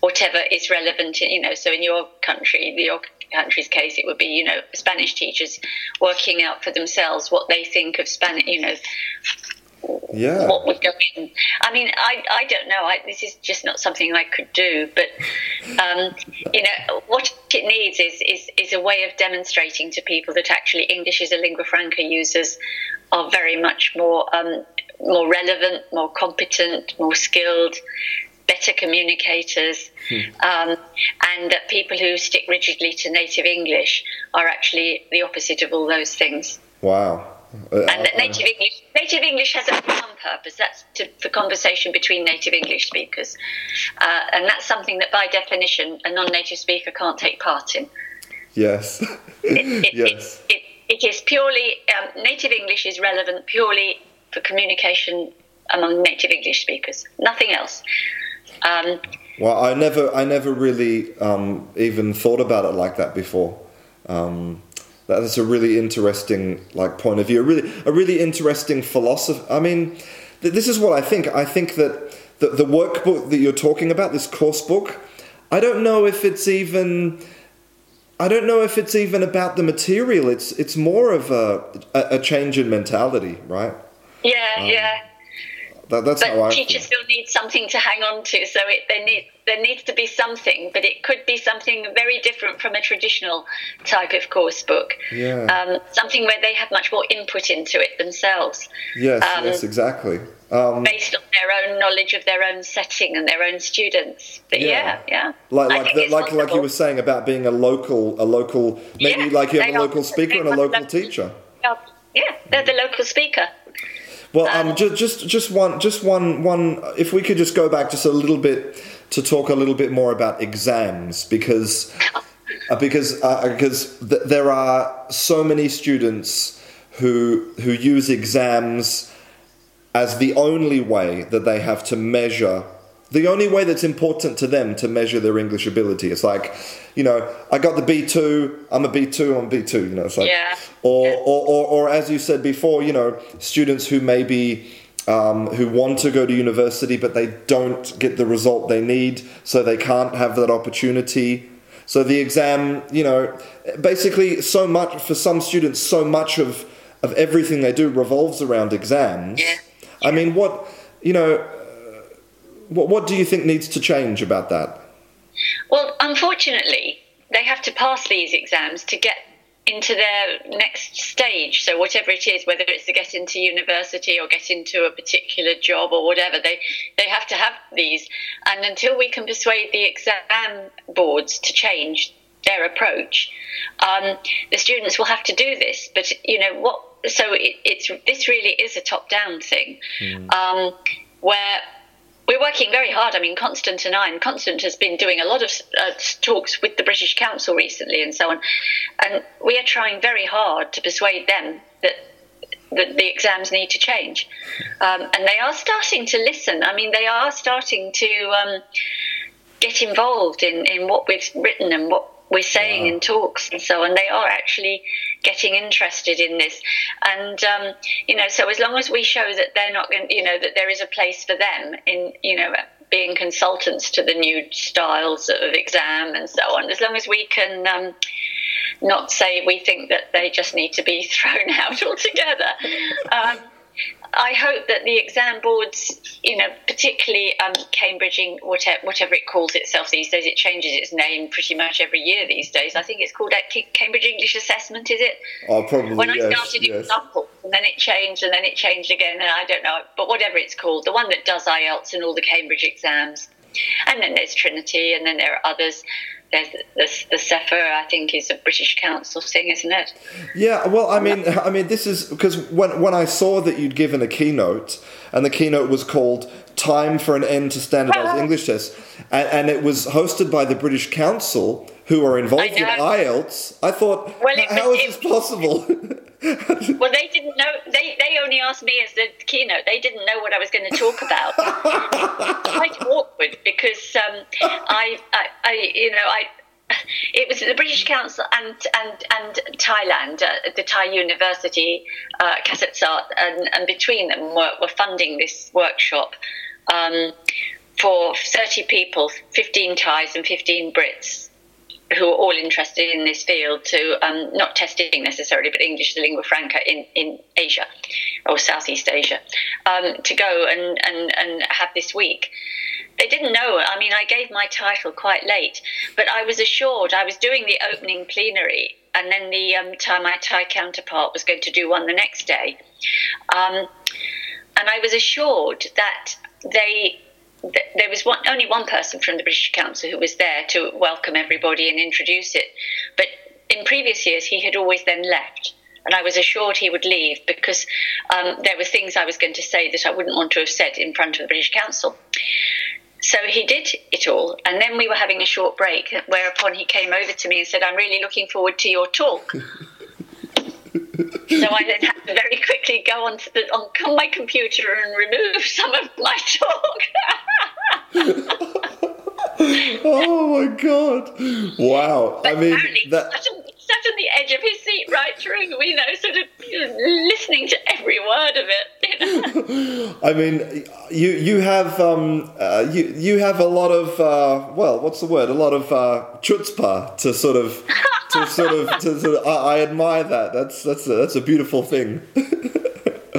[SPEAKER 2] whatever is relevant. You know, so in your country, your country's case, it would be, you know, Spanish teachers working out for themselves what they think of Spanish, you know,
[SPEAKER 1] yeah.
[SPEAKER 2] what would go in. I mean, I, I don't know. I, this is just not something I could do. But, um, you know, what it needs is, is, is a way of demonstrating to people that actually English as a lingua franca users are very much more um, more relevant, more competent, more skilled, better communicators, hmm. um, and that people who stick rigidly to native English are actually the opposite of all those things.
[SPEAKER 1] Wow.
[SPEAKER 2] Uh, and that native English, native English has a one purpose. That's to, for conversation between native English speakers, uh, and that's something that, by definition, a non-native speaker can't take part in.
[SPEAKER 1] Yes.
[SPEAKER 2] it, it, yes. It, it is purely um, native English is relevant purely for communication among native English speakers. Nothing else. Um,
[SPEAKER 1] well, I never, I never really um, even thought about it like that before. Um, that's a really interesting like point of view. A really, a really interesting philosophy. I mean, th- this is what I think. I think that the, the workbook that you're talking about, this course book, I don't know if it's even. I don't know if it's even about the material. It's it's more of a a, a change in mentality, right?
[SPEAKER 2] Yeah, um, yeah.
[SPEAKER 1] That, that's
[SPEAKER 2] but
[SPEAKER 1] how I
[SPEAKER 2] teachers
[SPEAKER 1] feel.
[SPEAKER 2] still need something to hang on to. So it, there, need, there needs to be something, but it could be something very different from a traditional type of course book.
[SPEAKER 1] Yeah.
[SPEAKER 2] Um, something where they have much more input into it themselves.
[SPEAKER 1] Yes, um, yes, exactly. Um,
[SPEAKER 2] based on their own knowledge of their own setting and their own students. But yeah, yeah. yeah.
[SPEAKER 1] Like like the, like like you were saying about being a local a local maybe yeah, like you have a local speaker and a local teacher.
[SPEAKER 2] Yeah, they're the local speaker.
[SPEAKER 1] Well, um, um, just, just just one just one one. If we could just go back just a little bit to talk a little bit more about exams, because uh, because uh, because th- there are so many students who who use exams as the only way that they have to measure the only way that's important to them to measure their English ability. It's like, you know, I got the B2, I'm a B2, I'm B2, you know, it's like,
[SPEAKER 2] yeah.
[SPEAKER 1] or,
[SPEAKER 2] yeah.
[SPEAKER 1] or, or, or, as you said before, you know, students who maybe, um, who want to go to university, but they don't get the result they need, so they can't have that opportunity. So the exam, you know, basically so much, for some students, so much of, of everything they do revolves around exams.
[SPEAKER 2] Yeah.
[SPEAKER 1] I mean, what, you know, what, what do you think needs to change about that?
[SPEAKER 2] Well, unfortunately, they have to pass these exams to get into their next stage. So whatever it is, whether it's to get into university or get into a particular job or whatever, they they have to have these. And until we can persuade the exam boards to change their approach, um, the students will have to do this. But you know what? So it, it's this really is a top down thing, mm. um, where we're working very hard. I mean, Constant and I, and Constant has been doing a lot of uh, talks with the British Council recently and so on. And we are trying very hard to persuade them that, that the exams need to change. Um, and they are starting to listen. I mean, they are starting to um, get involved in, in what we've written and what we're saying wow. in talks and so on. They are actually getting interested in this, and um, you know, so as long as we show that they're not, going, you know, that there is a place for them in, you know, being consultants to the new styles of exam and so on, as long as we can. Um, not say we think that they just need to be thrown out altogether. Um, I hope that the exam boards, you know, particularly um, Cambridge, whatever, whatever it calls itself these days, it changes its name pretty much every year these days. I think it's called Cambridge English Assessment, is it?
[SPEAKER 1] Oh, probably.
[SPEAKER 2] When I
[SPEAKER 1] yes,
[SPEAKER 2] started,
[SPEAKER 1] yes.
[SPEAKER 2] it was Upple, and then it changed, and then it changed again, and I don't know, but whatever it's called, the one that does IELTS and all the Cambridge exams. And then there's Trinity, and then there are others there's the, the CEFA, I think, is a British Council thing, isn't it?
[SPEAKER 1] Yeah, well, I mean, I mean, this is because when when I saw that you'd given a keynote, and the keynote was called "Time for an End to Standardized English Tests," and, and, it was hosted by the British Council, who are involved in IELTS. I thought, well, how was, is this possible?
[SPEAKER 2] well, they didn't know. They they only asked me as the keynote. They didn't know what I was going to talk about. quite awkward because um, I, I, I, you know, I. It was the British Council and and and Thailand, uh, the Thai University, uh, Kasetsart, and, and between them were, were funding this workshop um, for 30 people, 15 Thais and 15 Brits who are all interested in this field to um, not testing necessarily, but English as a lingua franca in, in Asia or Southeast Asia um, to go and, and, and have this week. They didn't know. I mean, I gave my title quite late, but I was assured I was doing the opening plenary, and then the um, my Thai counterpart was going to do one the next day. Um, and I was assured that they there was one, only one person from the British Council who was there to welcome everybody and introduce it. But in previous years, he had always then left. And I was assured he would leave because um, there were things I was going to say that I wouldn't want to have said in front of the British Council. So he did it all. And then we were having a short break, whereupon he came over to me and said, I'm really looking forward to your talk. so I then had to very quickly go onto the on, on my computer and remove some of my
[SPEAKER 1] talk. oh my god! Wow.
[SPEAKER 2] But
[SPEAKER 1] I mean,
[SPEAKER 2] that sat on the edge of his seat right through, you know, sort of listening to every word of it. You
[SPEAKER 1] know? I mean, you you have um, uh, you you have a lot of uh, well, what's the word? A lot of uh, chutzpah to sort of to sort of to. I, I admire that. That's that's a, that's a beautiful thing.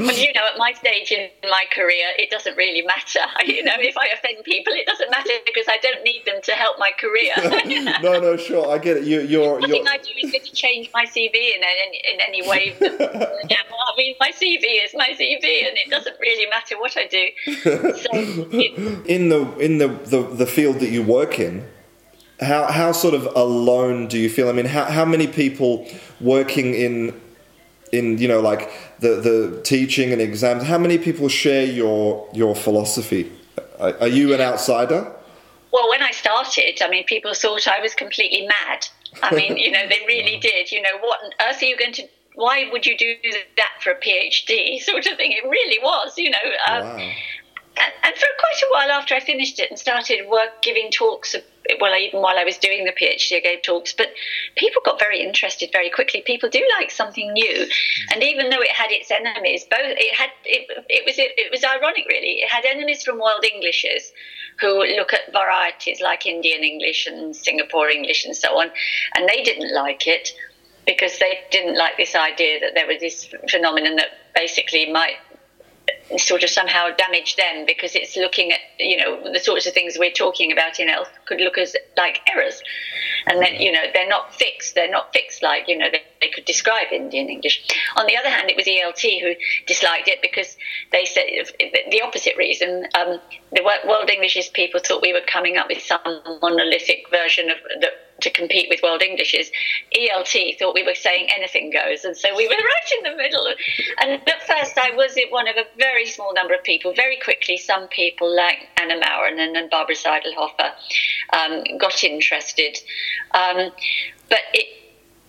[SPEAKER 2] But you know, at my stage in my career, it doesn't really matter. You know, if I offend people, it doesn't matter because I don't need them to help my career.
[SPEAKER 1] no, no, sure, I get it. You, you're,
[SPEAKER 2] Nothing
[SPEAKER 1] you're...
[SPEAKER 2] I do is going to change my CV in any in any way. I mean, my CV is my CV, and it doesn't really matter what I do. So,
[SPEAKER 1] it... in the in the, the the field that you work in, how how sort of alone do you feel? I mean, how how many people working in in you know like the the teaching and exams how many people share your your philosophy? Are, are, you an outsider?
[SPEAKER 2] Well when i started i mean people thought i was completely mad. I mean you know they really did. You know what on earth are you going to why would you do that for a phd sort of thing? It really was you know um, wow. And, and for quite a while after i finished it and started work giving talks well, even while I was doing the PhD, I gave talks, but people got very interested very quickly. People do like something new, mm. and even though it had its enemies, both it had it, it was it, it was ironic really. It had enemies from world Englishes who look at varieties like Indian English and Singapore English and so on, and they didn't like it because they didn't like this idea that there was this phenomenon that basically might sort of somehow damage them because it's looking at you know the sorts of things we're talking about in ELF could look as like errors. And then you know they're not fixed they're not fixed like you know they, they could describe indian english. On the other hand it was elt who disliked it because they said the opposite reason um, the world englishes people thought we were coming up with some monolithic version of the to compete with World Englishes, ELT thought we were saying anything goes, and so we were right in the middle. And at first, I was one of a very small number of people. Very quickly, some people like Anna Mauranen and, and Barbara Seidlhofer um, got interested, um, but it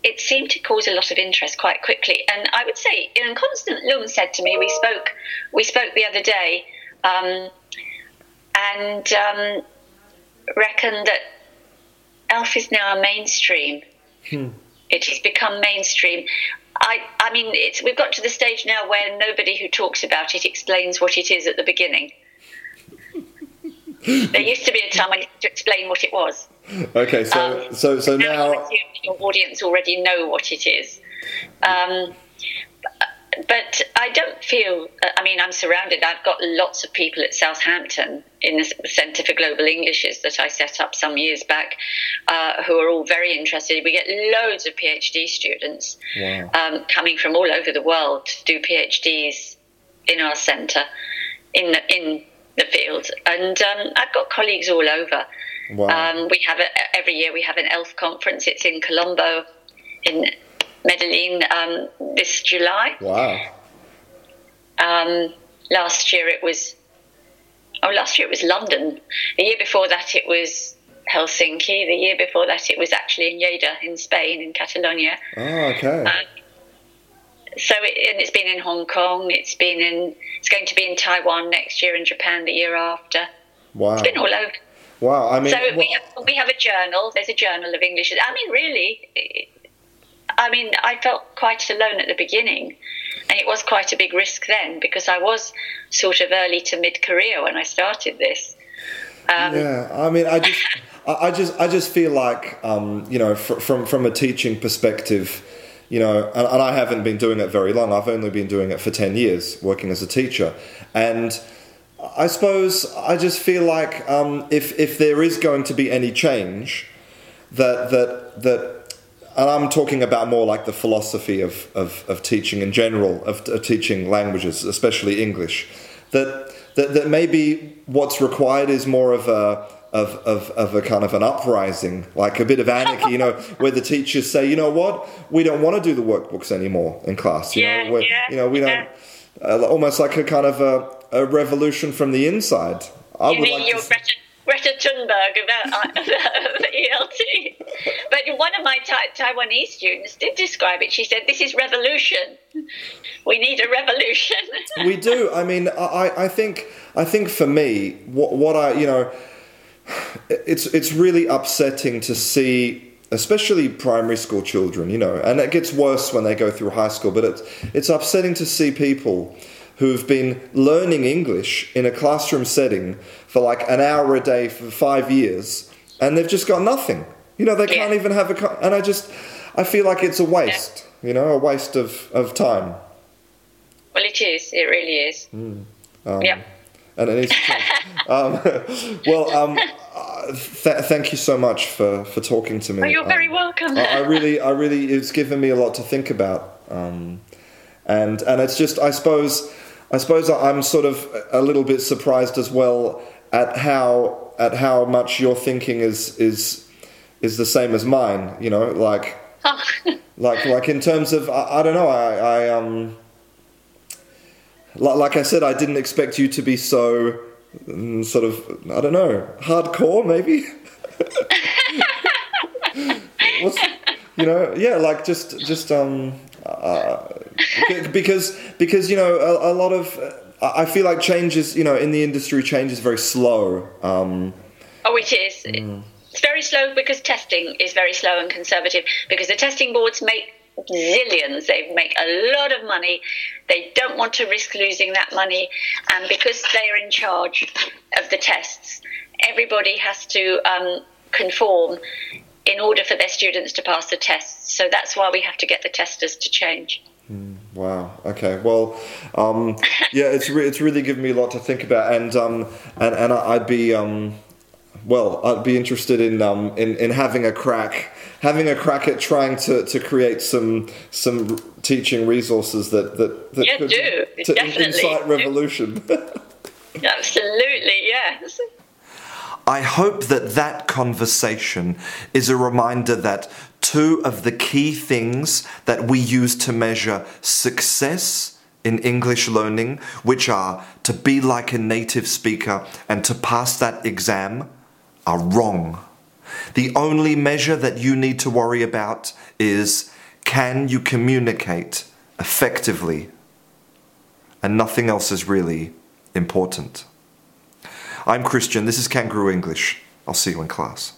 [SPEAKER 2] it seemed to cause a lot of interest quite quickly. And I would say, and Constant Leung said to me, we spoke we spoke the other day, um, and um, reckoned that Elf is now a mainstream. Hmm. It has become mainstream. I, I mean, it's, we've got to the stage now where nobody who talks about it explains what it is at the beginning. there used to be a time when you had to explain what it was.
[SPEAKER 1] Okay, so um, so so now,
[SPEAKER 2] now your audience already know what it is. Um, but I don't feel. I mean, I'm surrounded. I've got lots of people at Southampton in the Centre for Global Englishes that I set up some years back, uh, who are all very interested. We get loads of PhD students wow. um, coming from all over the world to do PhDs in our centre, in the in the field, and um, I've got colleagues all over. Wow. Um, we have a, every year we have an ELF conference. It's in Colombia, in Medellin um, this July.
[SPEAKER 1] Wow.
[SPEAKER 2] Um, last year it was, oh, last year it was London. The year before that it was Helsinki. The year before that it was actually in Lleida in Spain, in Catalonia.
[SPEAKER 1] Oh, okay. Um,
[SPEAKER 2] so it, and it's been in Hong Kong. It's been in. It's going to be in Taiwan next year and Japan the year after.
[SPEAKER 1] Wow.
[SPEAKER 2] It's been all over.
[SPEAKER 1] Wow, I mean,
[SPEAKER 2] so we have, we have a journal. There's a journal of English. I mean, really, I mean, I felt quite alone at the beginning, and it was quite a big risk then because I was sort of early to mid career when I started this.
[SPEAKER 1] Um, yeah, I mean, I just, I just, I just feel like, um, you know, fr- from from a teaching perspective, you know, and, and I haven't been doing it very long. I've only been doing it for ten years, working as a teacher, and. I suppose I just feel like um, if if there is going to be any change, that that that and I'm talking about more like the philosophy of, of, of teaching in general, of, of, teaching languages, especially English, that, that, that maybe what's required is more of a, of, of, of a kind of an uprising, like a bit of anarchy, you know, where the teachers say, you know what, we don't want to do the workbooks anymore in class, you
[SPEAKER 2] yeah,
[SPEAKER 1] know,
[SPEAKER 2] yeah,
[SPEAKER 1] you know, we don't, uh, almost like a kind of a, a revolution from the inside.
[SPEAKER 2] I you would like to, Greta Thunberg about, uh, about uh, the ELT. But one of my ta- Taiwanese students did describe it. She said, "This is revolution. We need a revolution."
[SPEAKER 1] we do. I mean, I, I think I think for me, what, what I you know, it's it's really upsetting to see especially primary school children, you know, and it gets worse when they go through high school, but it's, it's upsetting to see people who've been learning English in a classroom setting for like an hour a day for five years and they've just got nothing. You know, they can't even have a. And I just, I feel like it's a waste, yeah. you know, a waste of, of time.
[SPEAKER 2] Well, it is. It really is. Mm. Um, yeah.
[SPEAKER 1] And it is. um, well, um, th- thank you so much for, for talking to me.
[SPEAKER 2] Oh, you're very um, welcome.
[SPEAKER 1] I, I, really, I really, it's given me a lot to think about. Um, and and it's just, I suppose, I suppose I'm sort of a little bit surprised as well at how at how much your thinking is is is the same as mine. You know, like like like in terms of I, I don't know. I, I um like, like I said, I didn't expect you to be so um, sort of I don't know hardcore maybe. What's, you know, yeah, like just just um uh, because because you know a, a, lot of I feel like changes you know in the industry change is very slow. Um,
[SPEAKER 2] oh, it is. Mm. It's very slow because testing is very slow and conservative. Because the testing boards make zillions. They make a lot of money. They don't want to risk losing that money, and because they are in charge of the tests, everybody has to um, conform in order for their students to pass the tests. So that's why we have to get the testers to change.
[SPEAKER 1] Mm, wow. Okay. Well, um, yeah, it's re- it's really given me a lot to think about, and um, and and I'd be um, well, I'd be interested in um, in in having a crack, having a crack at trying to, to create some some teaching resources that that, that
[SPEAKER 2] yeah,
[SPEAKER 1] could
[SPEAKER 2] do.
[SPEAKER 1] to
[SPEAKER 2] Definitely.
[SPEAKER 1] incite revolution.
[SPEAKER 2] Absolutely, yes.
[SPEAKER 1] I hope that that conversation is a reminder that two of the key things that we use to measure success in English learning, which are to be like a native speaker and to pass that exam, are wrong. The only measure that you need to worry about is can you communicate effectively? And nothing else is really important. I'm Christian. This is Kangaroo English. I'll see you in class.